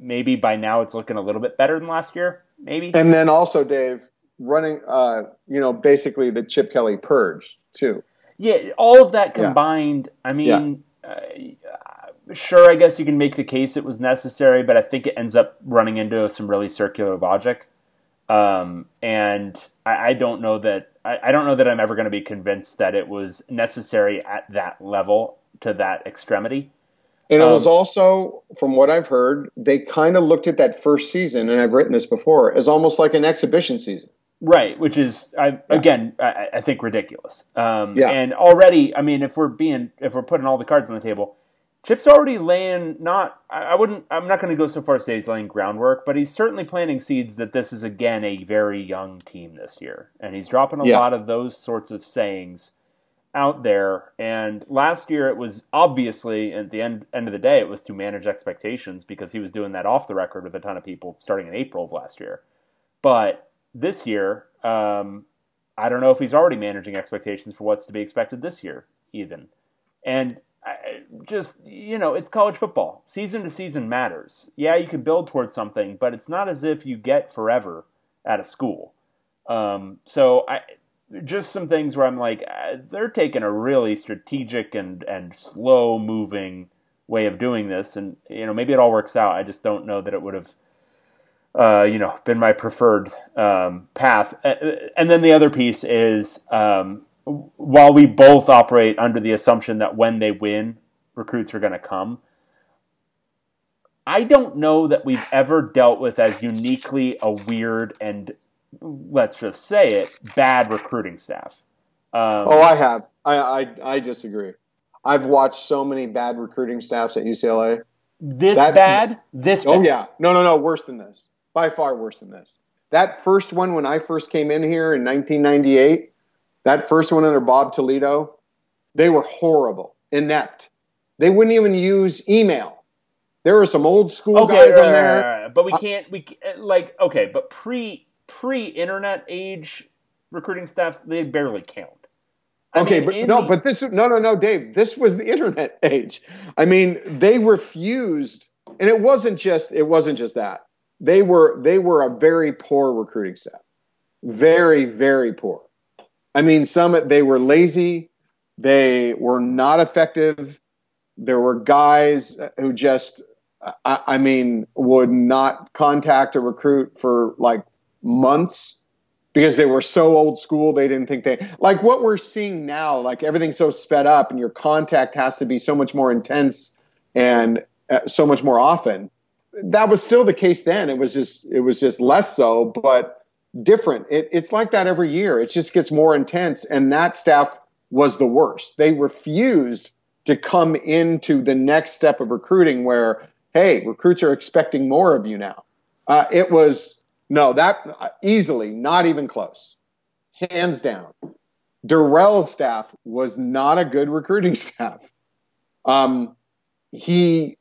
maybe by now it's looking a little bit better than last year. Maybe. And then also, Dave, running, uh, you know, basically the Chip Kelly purge too. Yeah, all of that combined. Yeah. I mean, yeah. uh, sure, I guess you can make the case it was necessary, but I think it ends up running into some really circular logic. Um, and I, I, don't know that I, I don't know that I'm ever going to be convinced that it was necessary at that level to that extremity. And it was um, also, from what I've heard, they kind of looked at that first season, and I've written this before, as almost like an exhibition season. Right, which is I, yeah. again I, I, think ridiculous. Um, yeah. And already, I mean, if we're being if we're putting all the cards on the table, Chip's already laying not I wouldn't I'm not going to go so far as say he's laying groundwork, but he's certainly planting seeds that this is again a very young team this year, and he's dropping a yeah. lot of those sorts of sayings out there. And last year it was obviously at the end end of the day it was to manage expectations because he was doing that off the record with a ton of people starting in April of last year. But this year, um, I don't know if he's already managing expectations for what's to be expected this year, even. And just you know it's college football season to season matters yeah you can build towards something but it's not as if you get forever at a school um, so I, just some things where I'm like, uh, they're taking a really strategic and and slow moving way of doing this, and you know maybe it all works out. I just don't know that it would have. Uh, you know, been my preferred um, path. And then the other piece is um, while we both operate under the assumption that when they win, recruits are going to come. I don't know that we've ever dealt with as uniquely a weird and let's just say it bad recruiting staff. Um, oh, I have. I, I, I disagree. I've watched so many bad recruiting staffs at UCLA. This that, bad? This? Oh yeah. No, no, no. Worse than this. By far worse than this. That first one when I first came in here in 1998. That first one under Bob Toledo. They were horrible, inept. They wouldn't even use email. There were some old school okay, guys right, in there. Right, right, but we uh, can't. We like okay, but pre pre internet age recruiting staffs they barely count. I okay, mean, but no, the, but this no no no, Dave. This was the *laughs* internet age. I mean, they refused, and it wasn't just it wasn't just that. They were they were a very poor recruiting staff, very very poor. I mean, some they were lazy, they were not effective. There were guys who just, I, I mean, would not contact a recruit for like months because they were so old school they didn't think they like what we're seeing now like everything's so sped up and your contact has to be so much more intense and uh, so much more often. That was still the case then. It was just it was just less so but different. It, it's like that every year. It just gets more intense and that staff was the worst. They refused to come into the next step of recruiting where hey recruits are expecting more of you now uh, it was no, that easily, not even close. Hands down. Dorrell's staff was not a good recruiting *laughs* staff. Um, he,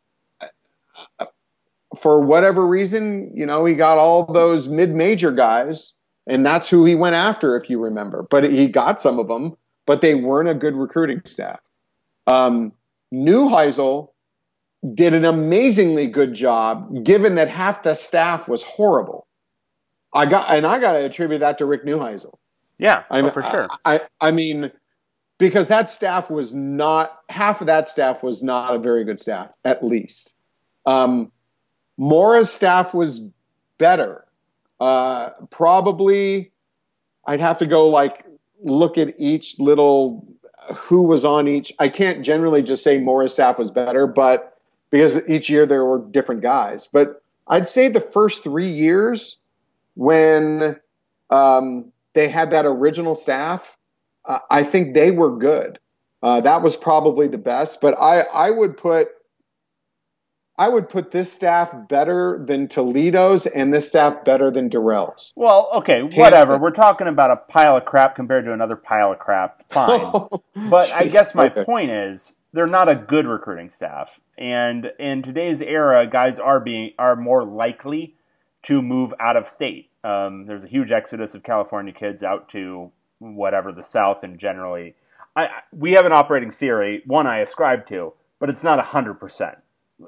for whatever reason, you know, he got all those mid-major guys, and that's who he went after, if you remember. But he got some of them, but they weren't a good recruiting staff. Um, Neuheisel did an amazingly good job, given that half the staff was horrible. I got and I got to attribute that to Rick Neuheisel. Yeah, I, oh, for sure. I, I, I mean, because that staff was not half of that staff was not a very good staff, at least. Um, Mora's staff was better. Uh, probably, I'd have to go like look at each little who was on each. I can't generally just say Mora's staff was better, but because each year there were different guys. But I'd say the first three years when um, they had that original staff, uh, I think they were good. Uh, that was probably the best, but I, I would put I would put this staff better than Toledo's and this staff better than Dorrell's. Well, okay, whatever. We're talking about a pile of crap compared to another pile of crap. Fine. *laughs* but I guess my okay. point is they're not a good recruiting staff. And in today's era, guys are being are more likely to move out of state. Um, there's a huge exodus of California kids out to whatever the South and generally. I, we have an operating theory, one I ascribe to, but it's not 100%,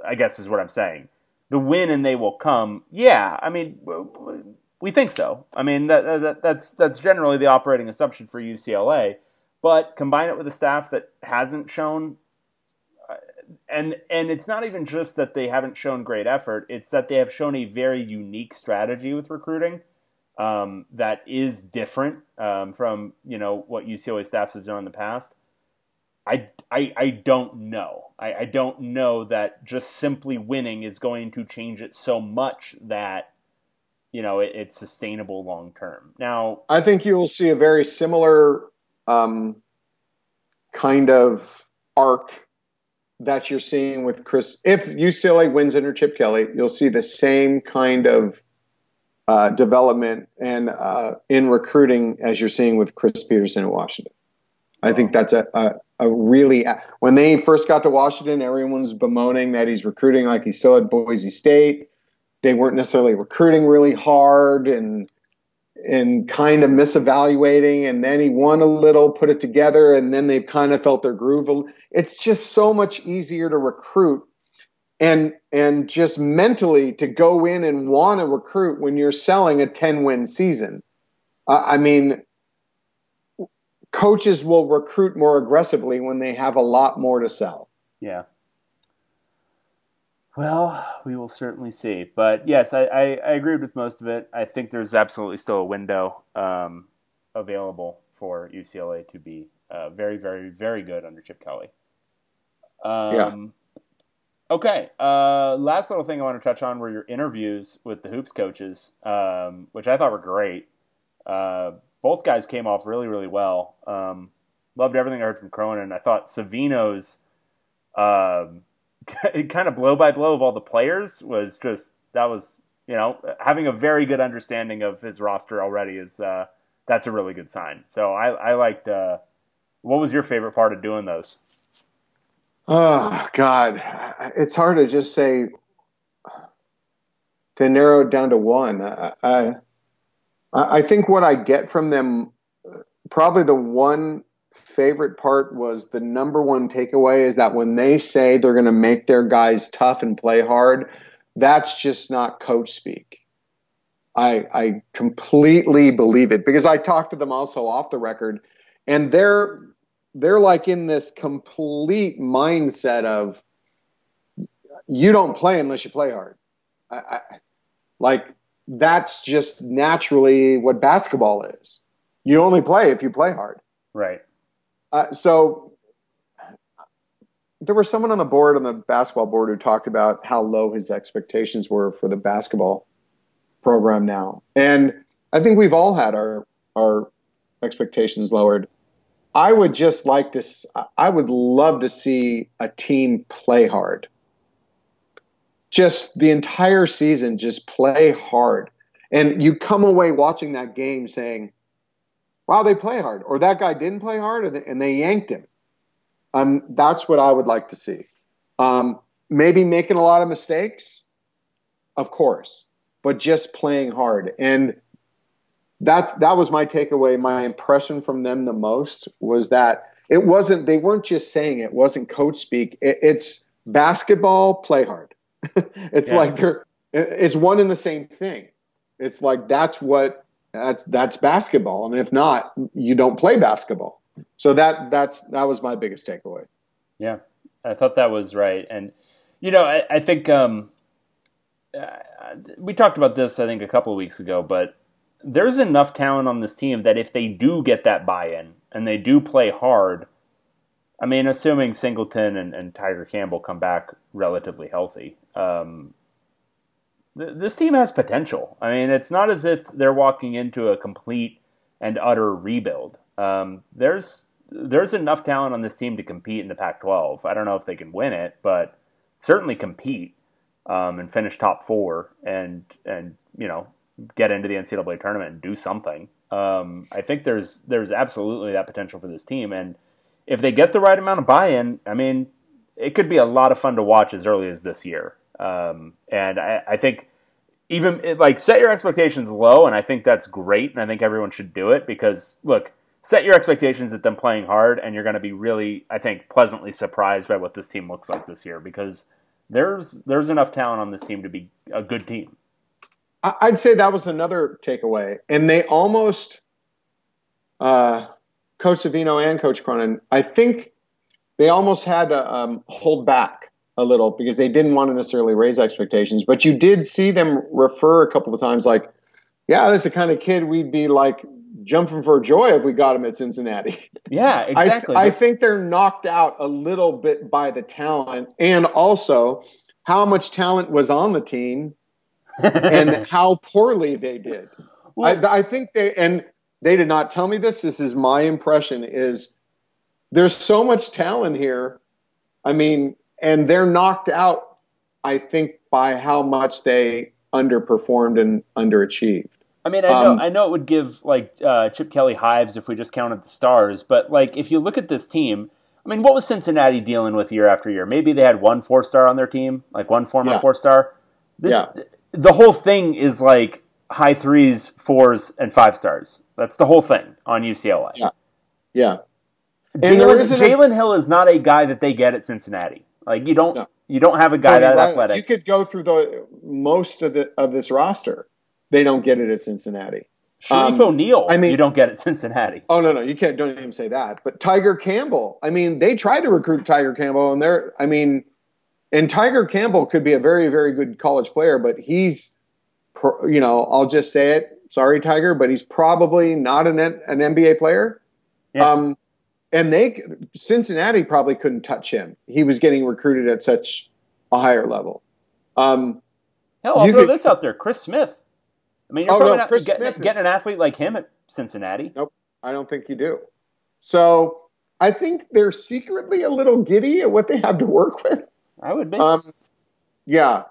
I guess is what I'm saying. The win and they will come. Yeah, I mean, we think so. I mean, that, that, that's, that's generally the operating assumption for UCLA. But combine it with a staff that hasn't shown and and it's not even just that they haven't shown great effort; it's that they have shown a very unique strategy with recruiting um, that is different um, from you know what UCLA staffs have done in the past. I, I, I don't know. I, I don't know that just simply winning is going to change it so much that you know it, it's sustainable long term. Now, I think you will see a very similar um, kind of arc that you're seeing with Chris. If UCLA wins under Chip Kelly, you'll see the same kind of uh, development and uh, in recruiting as you're seeing with Chris Petersen in Washington. I think that's a, a, a, really when they first got to Washington, everyone was bemoaning that he's recruiting like he's still at Boise State. They weren't necessarily recruiting really hard and and kind of misevaluating. And then he won a little put it together and then they've kind of felt their groove. It's just so much easier to recruit and and just mentally to go in and want to recruit when you're selling a 10 win season. I mean coaches will recruit more aggressively when they have a lot more to sell. Yeah. Well, we will certainly see. But yes, I, I, I agreed with most of it. I think there's absolutely still a window um, available for UCLA to be uh, very, very, very good under Chip Kelly. Um, yeah. Okay. Uh, last little thing I want to touch on were your interviews with the hoops coaches, um, which I thought were great. Uh, both guys came off really, really well. Um, loved everything I heard from Cronin. I thought Savino's um, *laughs* kind of blow by blow of all the players was just that was you know having a very good understanding of his roster already is uh, that's a really good sign. So I, I liked. Uh, what was your favorite part of doing those? Oh God, it's hard to just say to narrow it down to one. I, I, I think what I get from them, probably the one favorite part was the number one takeaway is that when they say they're going to make their guys tough and play hard, that's just not coach speak. I, I completely believe it because I talked to them also off the record, and they're they're like in this complete mindset of you don't play unless you play hard. I, I, like that's just naturally what basketball is. You only play if you play hard. Right. Uh, so there was someone on the board on the basketball board who talked about how low his expectations were for the basketball program now, and I think we've all had our our expectations lowered. I would just like to. I would love to see a team play hard. Just the entire season, just play hard, and you come away watching that game saying, wow, they play hard, or that guy didn't play hard, and they, and they yanked him. Um, that's what I would like to see. Um, maybe making a lot of mistakes, of course, but just playing hard. And that's that was my takeaway. My impression from them the most was that it wasn't. They weren't just saying it. wasn't coach speak. It, it's basketball. Play hard. *laughs* it's yeah. like they're. It's one and the same thing. It's like that's what that's that's basketball, and if not, you don't play basketball. So that that's that was my biggest takeaway. Yeah, I thought that was right, and you know, I, I think um, uh, we talked about this I think a couple of weeks ago, but there's enough talent on this team that if they do get that buy-in and they do play hard, I mean, assuming Singleton and, and Tyger Campbell come back relatively healthy, um, this team has potential. I mean, it's not as if they're walking into a complete and utter rebuild. Um, there's there's enough talent on this team to compete in the Pac-12. I don't know if they can win it, but certainly compete um, and finish top four and and you know get into the NCAA tournament and do something. Um, I think there's there's absolutely that potential for this team, and if they get the right amount of buy-in, I mean, it could be a lot of fun to watch as early as this year. Um, and I, I, think even like set your expectations low, and I think that's great, and I think everyone should do it because look, set your expectations at them playing hard, and you're going to be really, I think, pleasantly surprised by what this team looks like this year because there's there's enough talent on this team to be a good team. I'd say that was another takeaway, and they almost, uh, Coach Savino and Coach Cronin, I think they almost had to um, hold back a little because they didn't want to necessarily raise expectations. But you did see them refer a couple of times, like, yeah, that's the kind of kid we'd be like jumping for joy if we got him at Cincinnati. *laughs* Yeah, exactly. I, th- I think they're knocked out a little bit by the talent and also how much talent was on the team *laughs* and how poorly they did. Well, I, I think they, and they did not tell me this. This is my impression is there's so much talent here. I mean, and they're knocked out, I think, by how much they underperformed and underachieved. I mean, I know, um, I know it would give like uh, Chip Kelly hives if we just counted the stars, but like if you look at this team, I mean, what was Cincinnati dealing with year after year? Maybe they had one four star on their team, like one former yeah. four star. This, yeah. the whole thing is like high threes, fours, and five stars. That's the whole thing on UCLA. Yeah, yeah. Jalen Hill is not a guy that they get at Cincinnati. Like you don't no. you don't have a guy that right. athletic. You could go through the most of the of this roster. They don't get it at Cincinnati. Shareef um, O'Neal, I mean, you don't get it at Cincinnati. Oh no, no, you can't. Don't even say that. But Tyger Campbell, I mean, they tried to recruit Tyger Campbell, and they're, I mean, and Tyger Campbell could be a very, very good college player, but he's, you know, I'll just say it. Sorry, Tyger, but he's probably not an an NBA player. Yeah. Um, and they Cincinnati probably couldn't touch him. He was getting recruited at such a higher level. Um, Hell, I'll throw could, this out there: Chris Smith. I mean, you're oh, probably no, not getting, getting an athlete like him at Cincinnati. Nope, I don't think you do. So I think they're secretly a little giddy at what they have to work with. I would be. Um, yeah,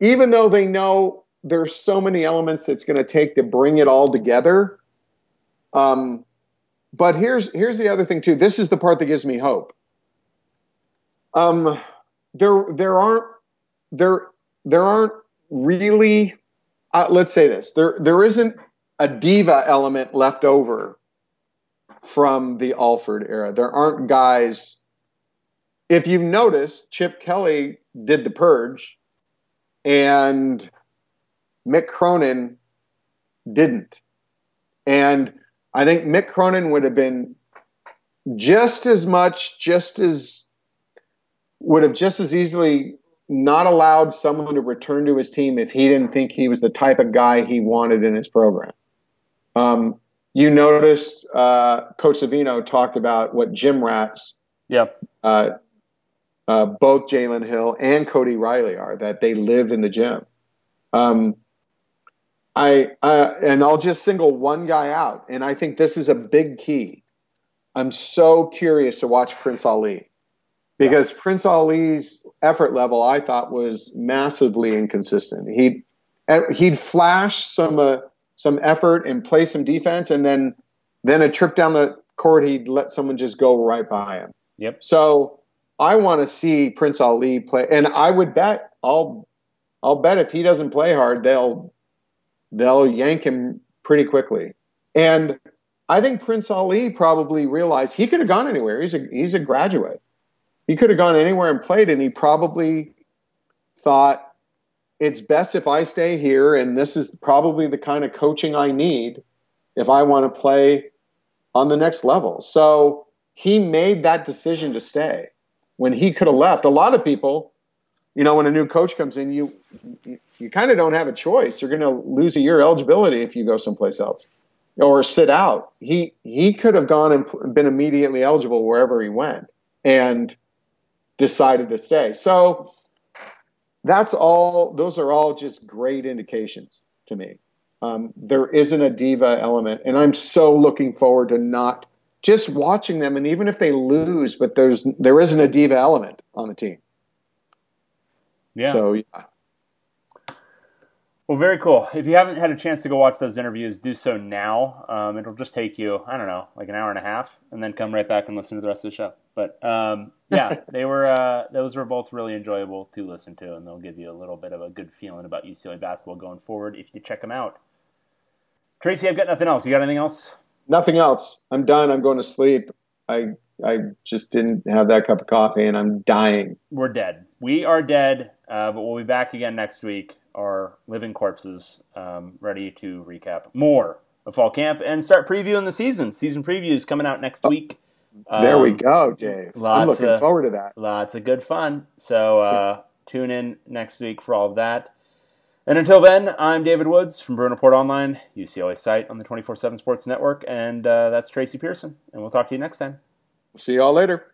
even though they know there's so many elements it's going to take to bring it all together. Um, but here's here's the other thing too. This is the part that gives me hope. Um, there there aren't there there aren't really uh, let's say this there there isn't a diva element left over from the Alford era. There aren't guys. If you've noticed, Chip Kelly did the purge, and Mick Cronin didn't. And I think Mick Cronin would have been just as much, just as would have just as easily not allowed someone to return to his team if he didn't think he was the type of guy he wanted in his program. Um, you noticed uh, Coach Savino talked about what gym rats, yeah, uh, uh, both Jalen Hill and Cody Riley are that they live in the gym. Um, I uh, and I'll just single one guy out, and I think this is a big key. I'm so curious to watch Prince Ali because Prince Ali's effort level I thought was massively inconsistent. He he'd flash some uh, some effort and play some defense, and then then a trip down the court he'd let someone just go right by him. Yep. So I want to see Prince Ali play, and I would bet I'll I'll bet if he doesn't play hard, they'll they'll yank him pretty quickly. And I think Prince Ali probably realized he could have gone anywhere. He's a he's a graduate he could have gone anywhere and played, and he probably thought it's best if I stay here, and this is probably the kind of coaching I need if I want to play on the next level. So he made that decision to stay when he could have left. A lot of people, you know, when a new coach comes in, you you, you kind of don't have a choice. You're going to lose a year eligibility if you go someplace else or sit out. He he could have gone and been immediately eligible wherever he went, and decided to stay. So that's all. Those are all just great indications to me. Um, there isn't a diva element, and I'm so looking forward to not just watching them. And even if they lose, but there's there isn't a diva element on the team. Yeah. So yeah. Well, very cool. If you haven't had a chance to go watch those interviews, do so now. Um, it'll just take you, I don't know, like an hour and a half, and then come right back and listen to the rest of the show. But um, yeah, *laughs* they were uh, those were both really enjoyable to listen to, and they'll give you a little bit of a good feeling about UCLA basketball going forward if you check them out. Tracy, I've got nothing else. You got anything else? Nothing else. I'm done. I'm going to sleep. I I just didn't have that cup of coffee, and I'm dying. We're dead. We are dead, uh, but we'll be back again next week our living corpses, um, ready to recap more of fall camp and start previewing the season. Season previews coming out next week. there we um, go, Dave. I'm looking of, forward to that. Lots of good fun. So uh, tune in next week for all of that. And until then, I'm David Woods from Bruin Report Online, UCLA site on the 24 7 Sports Network. And uh, that's Tracy Pierson. And we'll talk to you next time. See you all later.